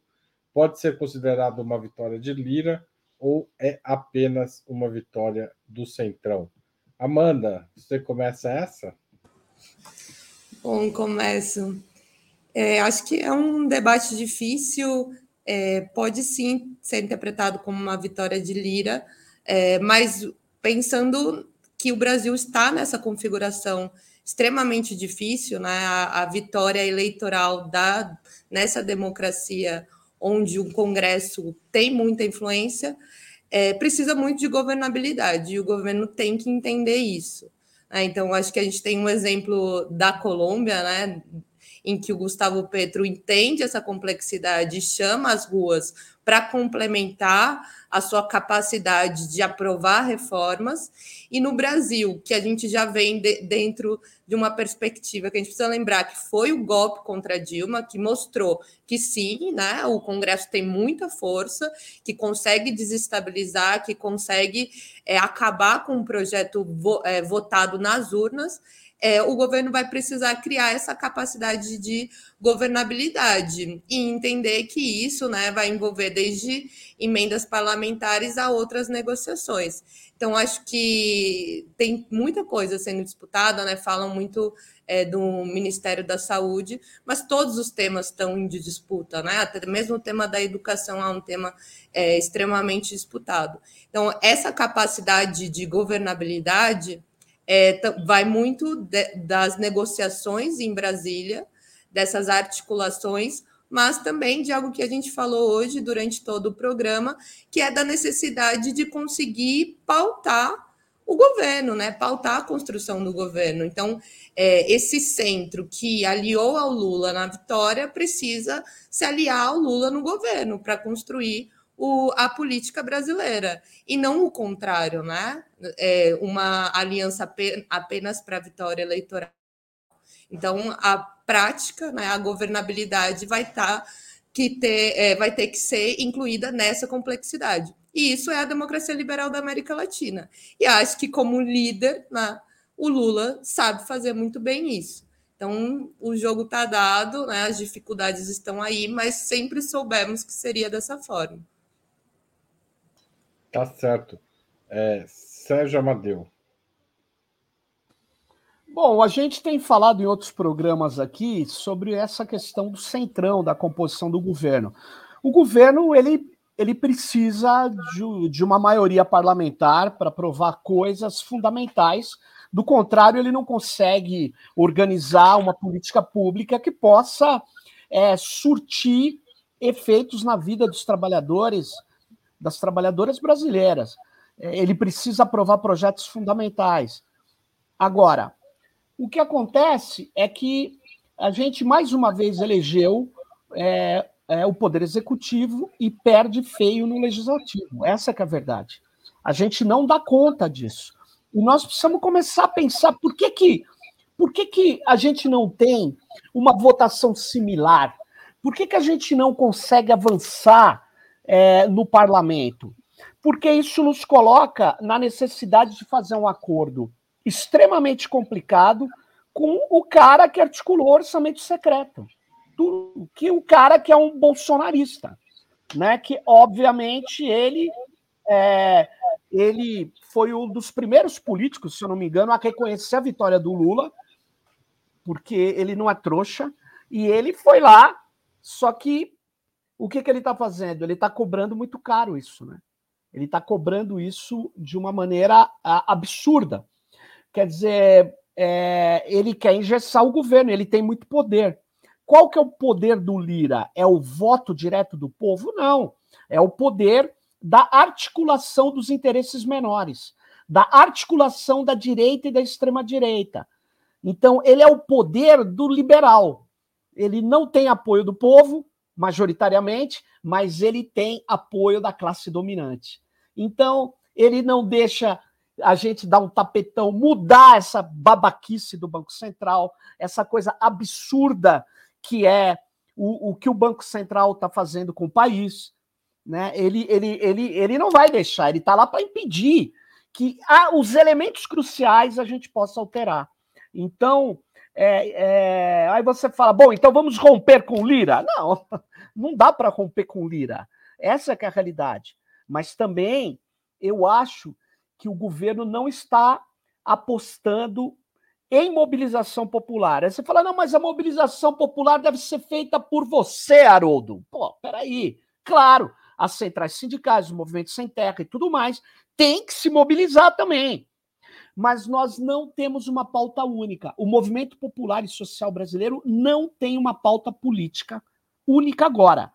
pode ser considerada uma vitória de Lira ou é apenas uma vitória do Centrão? Amanda, você começa essa? Bom, começo. É, acho que é um debate difícil, é, pode sim ser interpretado como uma vitória de Lira, é, mas pensando que o Brasil está nessa configuração extremamente difícil, né? a, a vitória eleitoral da, nessa democracia onde o Congresso tem muita influência, é, precisa muito de governabilidade, e o governo tem que entender isso. Né? Então, acho que a gente tem um exemplo da Colômbia, né? Em que o Gustavo Petro entende essa complexidade e chama as ruas para complementar a sua capacidade de aprovar reformas, e no Brasil, que a gente já vem de, dentro de uma perspectiva que a gente precisa lembrar que foi o golpe contra Dilma que mostrou que sim, né, o Congresso tem muita força, que consegue desestabilizar, que consegue é, acabar com um projeto vo, é, votado nas urnas, é, o governo vai precisar criar essa capacidade de governabilidade e entender que isso né, vai envolver desde emendas parlamentares a outras negociações. Então, acho que tem muita coisa sendo disputada, né? Falam muito é, do Ministério da Saúde, mas todos os temas estão em disputa, né? Até mesmo o tema da educação é um tema é, extremamente disputado. Então, essa capacidade de governabilidade é, vai muito de, das negociações em Brasília, dessas articulações, mas também de algo que a gente falou hoje durante todo o programa, que é da necessidade de conseguir pautar o governo, né? Pautar a construção do governo. Então, é, esse centro que aliou ao Lula na vitória precisa se aliar ao Lula no governo para construir o, a política brasileira, e não o contrário, né? É uma aliança apenas para a vitória eleitoral. Então, a prática, né, a governabilidade vai tá, que ter, é, vai ter que ser incluída nessa complexidade. E isso é a democracia liberal da América Latina. E acho que, como líder, né, o Lula sabe fazer muito bem isso. Então, o jogo está dado, né, as dificuldades estão aí, mas sempre soubemos que seria dessa forma. Tá certo. É, Sérgio Amadeu. Bom, a gente tem falado em outros programas aqui sobre essa questão do centrão, da composição do governo. O governo, ele, ele precisa de, de uma maioria parlamentar para aprovar coisas fundamentais. Do contrário, ele não consegue organizar uma política pública que possa é, surtir efeitos na vida dos trabalhadores, das trabalhadoras brasileiras. É, ele precisa aprovar projetos fundamentais. Agora, o que acontece é que a gente mais uma vez elegeu é, é, o poder executivo e perde feio no legislativo. Essa é, a verdade. A gente não dá conta disso. E nós precisamos começar a pensar por que, que, por que, que a gente não tem uma votação similar? Por que, que a gente não consegue avançar é, no parlamento? Porque isso nos coloca na necessidade de fazer um acordo extremamente complicado com o cara que articulou o orçamento secreto, do, que o cara que é um bolsonarista, né? Que obviamente ele é, ele foi um dos primeiros políticos, se eu não me engano, a reconhecer a vitória do Lula, porque ele não é trouxa e ele foi lá, só que o que, que ele está fazendo? Ele está cobrando muito caro isso, né? Ele está cobrando isso de uma maneira a, absurda. Quer dizer, é, ele quer engessar o governo, ele tem muito poder. Qual que é o poder do Lira? É o voto direto do povo? Não. É o poder da articulação dos interesses menores, da articulação da direita e da extrema-direita. Então, ele é o poder do liberal. Ele não tem apoio do povo, majoritariamente, mas ele tem apoio da classe dominante. Então, ele não deixa a gente dar um tapetão, mudar essa babaquice do Banco Central, essa coisa absurda que é o, o que o Banco Central está fazendo com o país. Né? Ele, ele, ele, ele não vai deixar, ele está lá para impedir que ah, os elementos cruciais a gente possa alterar. Então, é, é, aí você fala, bom, então vamos romper com Lira. Não, <laughs> não dá para romper com Lira. Essa é, a realidade. Mas também eu acho que o governo não está apostando em mobilização popular. Aí você fala, não, mas a mobilização popular deve ser feita por você, Haroldo. Pô, peraí. Claro, as centrais sindicais, os movimentos sem terra e tudo mais, tem que se mobilizar também. Mas nós não temos uma pauta única. O movimento popular e social brasileiro não tem uma pauta política única agora.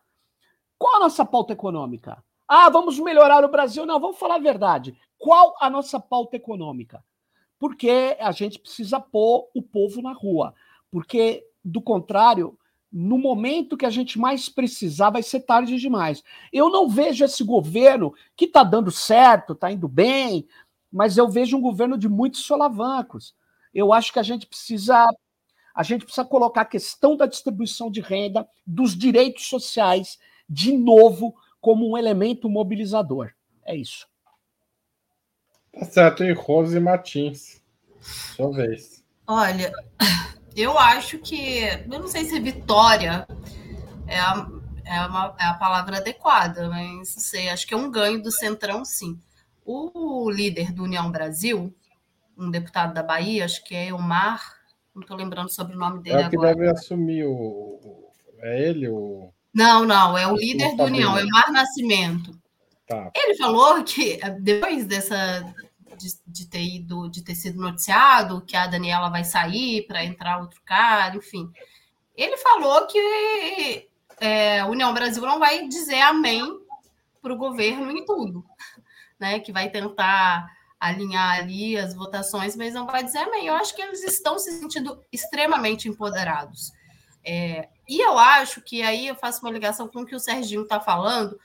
Qual a nossa pauta econômica? Ah, vamos melhorar o Brasil. Não, vamos falar a verdade. Qual a nossa pauta econômica? porque a gente precisa pôr o povo na rua. Porque, do contrário, no momento que a gente mais precisar, vai ser tarde demais. Eu não vejo esse governo que está dando certo, está indo bem, mas eu vejo um governo de muitos solavancos. Eu acho que a gente precisa a gente precisa colocar a questão da distribuição de renda, dos direitos sociais, de novo, como um elemento mobilizador. É isso. Tá certo, e Rose Martins. Sua vez. Olha, eu acho que. Eu não sei se vitória é a, é, uma, é a palavra adequada, mas não sei, acho que é um ganho do Centrão, sim. O líder do União Brasil, um deputado da Bahia, acho que é Omar, não estou lembrando sobre o nome dele é o que deve assumir o. É ele o. Não, não, é o líder do União, é Omar Nascimento. Tá. Ele falou que depois dessa de, de, ter ido, de ter sido noticiado que a Daniela vai sair para entrar outro cara, enfim. Ele falou que é, a União Brasil não vai dizer amém para o governo em tudo, né? Que vai tentar alinhar ali as votações, mas não vai dizer amém. Eu acho que eles estão se sentindo extremamente empoderados. É, e eu acho que aí eu faço uma ligação com o que o Serginho está falando,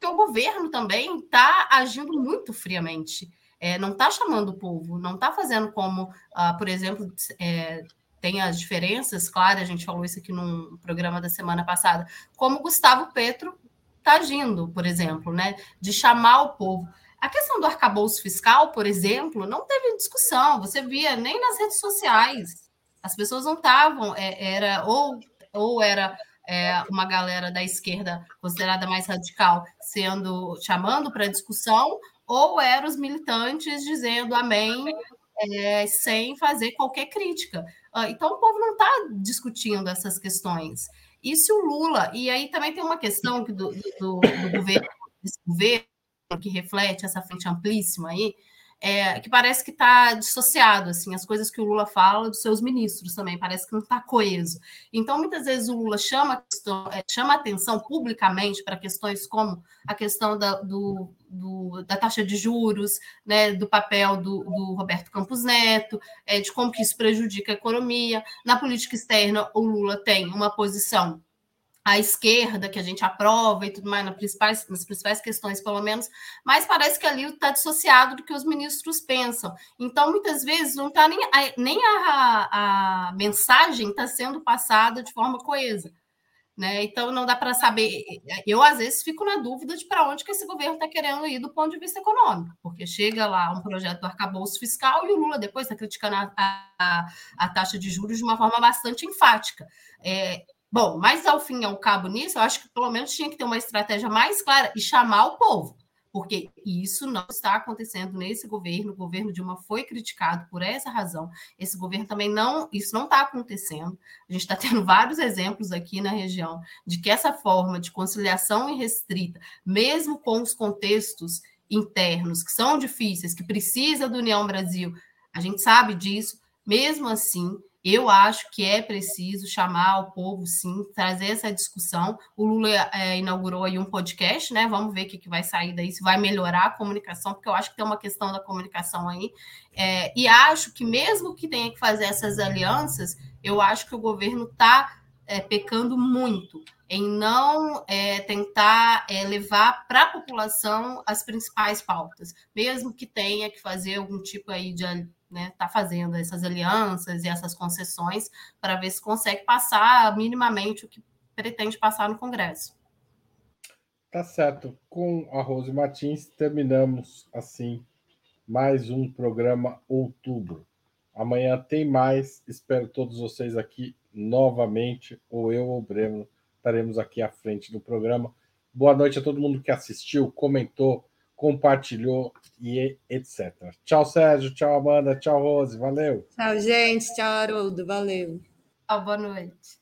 que o governo também está agindo muito friamente é, não está chamando o povo, não está fazendo como, ah, por exemplo, é, tem as diferenças, claro, a gente falou isso aqui num programa da semana passada, como Gustavo Petro está agindo, por exemplo, né, de chamar o povo. A questão do arcabouço fiscal, por exemplo, não teve discussão, você via nem nas redes sociais. As pessoas não estavam, é, era ou, ou era é, uma galera da esquerda considerada mais radical sendo chamando para discussão, ou eram os militantes dizendo amém é, sem fazer qualquer crítica. Ah, então o povo não está discutindo essas questões. E se o Lula, e aí também tem uma questão do, do, do governo, desse governo que reflete essa frente amplíssima aí, é, que parece que está dissociado, assim, as coisas que o Lula fala dos seus ministros também, parece que não está coeso. Então, muitas vezes o Lula chama, é, chama atenção publicamente para questões como a questão da, do, do, da taxa de juros, né, do papel do, do Roberto Campos Neto, é, de como que isso prejudica a economia. Na política externa, o Lula tem uma posição à esquerda, que a gente aprova e tudo mais, nas principais, nas principais questões, pelo menos, mas parece que ali está dissociado do que os ministros pensam. Então, muitas vezes, não está nem, a, nem a, a mensagem está sendo passada de forma coesa. Né? Então, não dá para saber. Eu, às vezes, fico na dúvida de para onde que esse governo está querendo ir do ponto de vista econômico, porque chega lá um projeto do arcabouço fiscal e o Lula depois está criticando a, a, a, taxa de juros de uma forma bastante enfática. É, Bom, mas ao fim e ao cabo nisso, eu acho que pelo menos tinha que ter uma estratégia mais clara e chamar o povo, porque isso não está acontecendo nesse governo. O governo Dilma foi criticado por essa razão. Esse governo também não, isso não está acontecendo. A gente está tendo vários exemplos aqui na região de que essa forma de conciliação irrestrita, mesmo com os contextos internos que são difíceis, que precisa do União Brasil, a gente sabe disso, mesmo assim eu acho que é preciso chamar o povo, sim, trazer essa discussão. O Lula é, inaugurou aí um podcast, né? Vamos ver o que, que vai sair daí, se vai melhorar a comunicação, porque eu acho que tem uma questão da comunicação aí. É, e acho que mesmo que tenha que fazer essas alianças, eu acho que o governo está é, pecando muito em não é, tentar é, levar para a população as principais pautas, mesmo que tenha que fazer algum tipo aí de né, tá fazendo essas alianças e essas concessões para ver se consegue passar minimamente o que pretende passar no Congresso. Tá certo. Com a Rose Martins, terminamos assim mais um programa Outubro. Amanhã tem mais. Espero todos vocês aqui novamente, ou eu ou o Breno estaremos aqui à frente do programa. Boa noite a todo mundo que assistiu, comentou, compartilhou e etc. Tchau, Sérgio. Tchau, Amanda. Tchau, Rose. Valeu. Tchau, gente. Tchau, Haroldo. Valeu. Tchau, boa noite.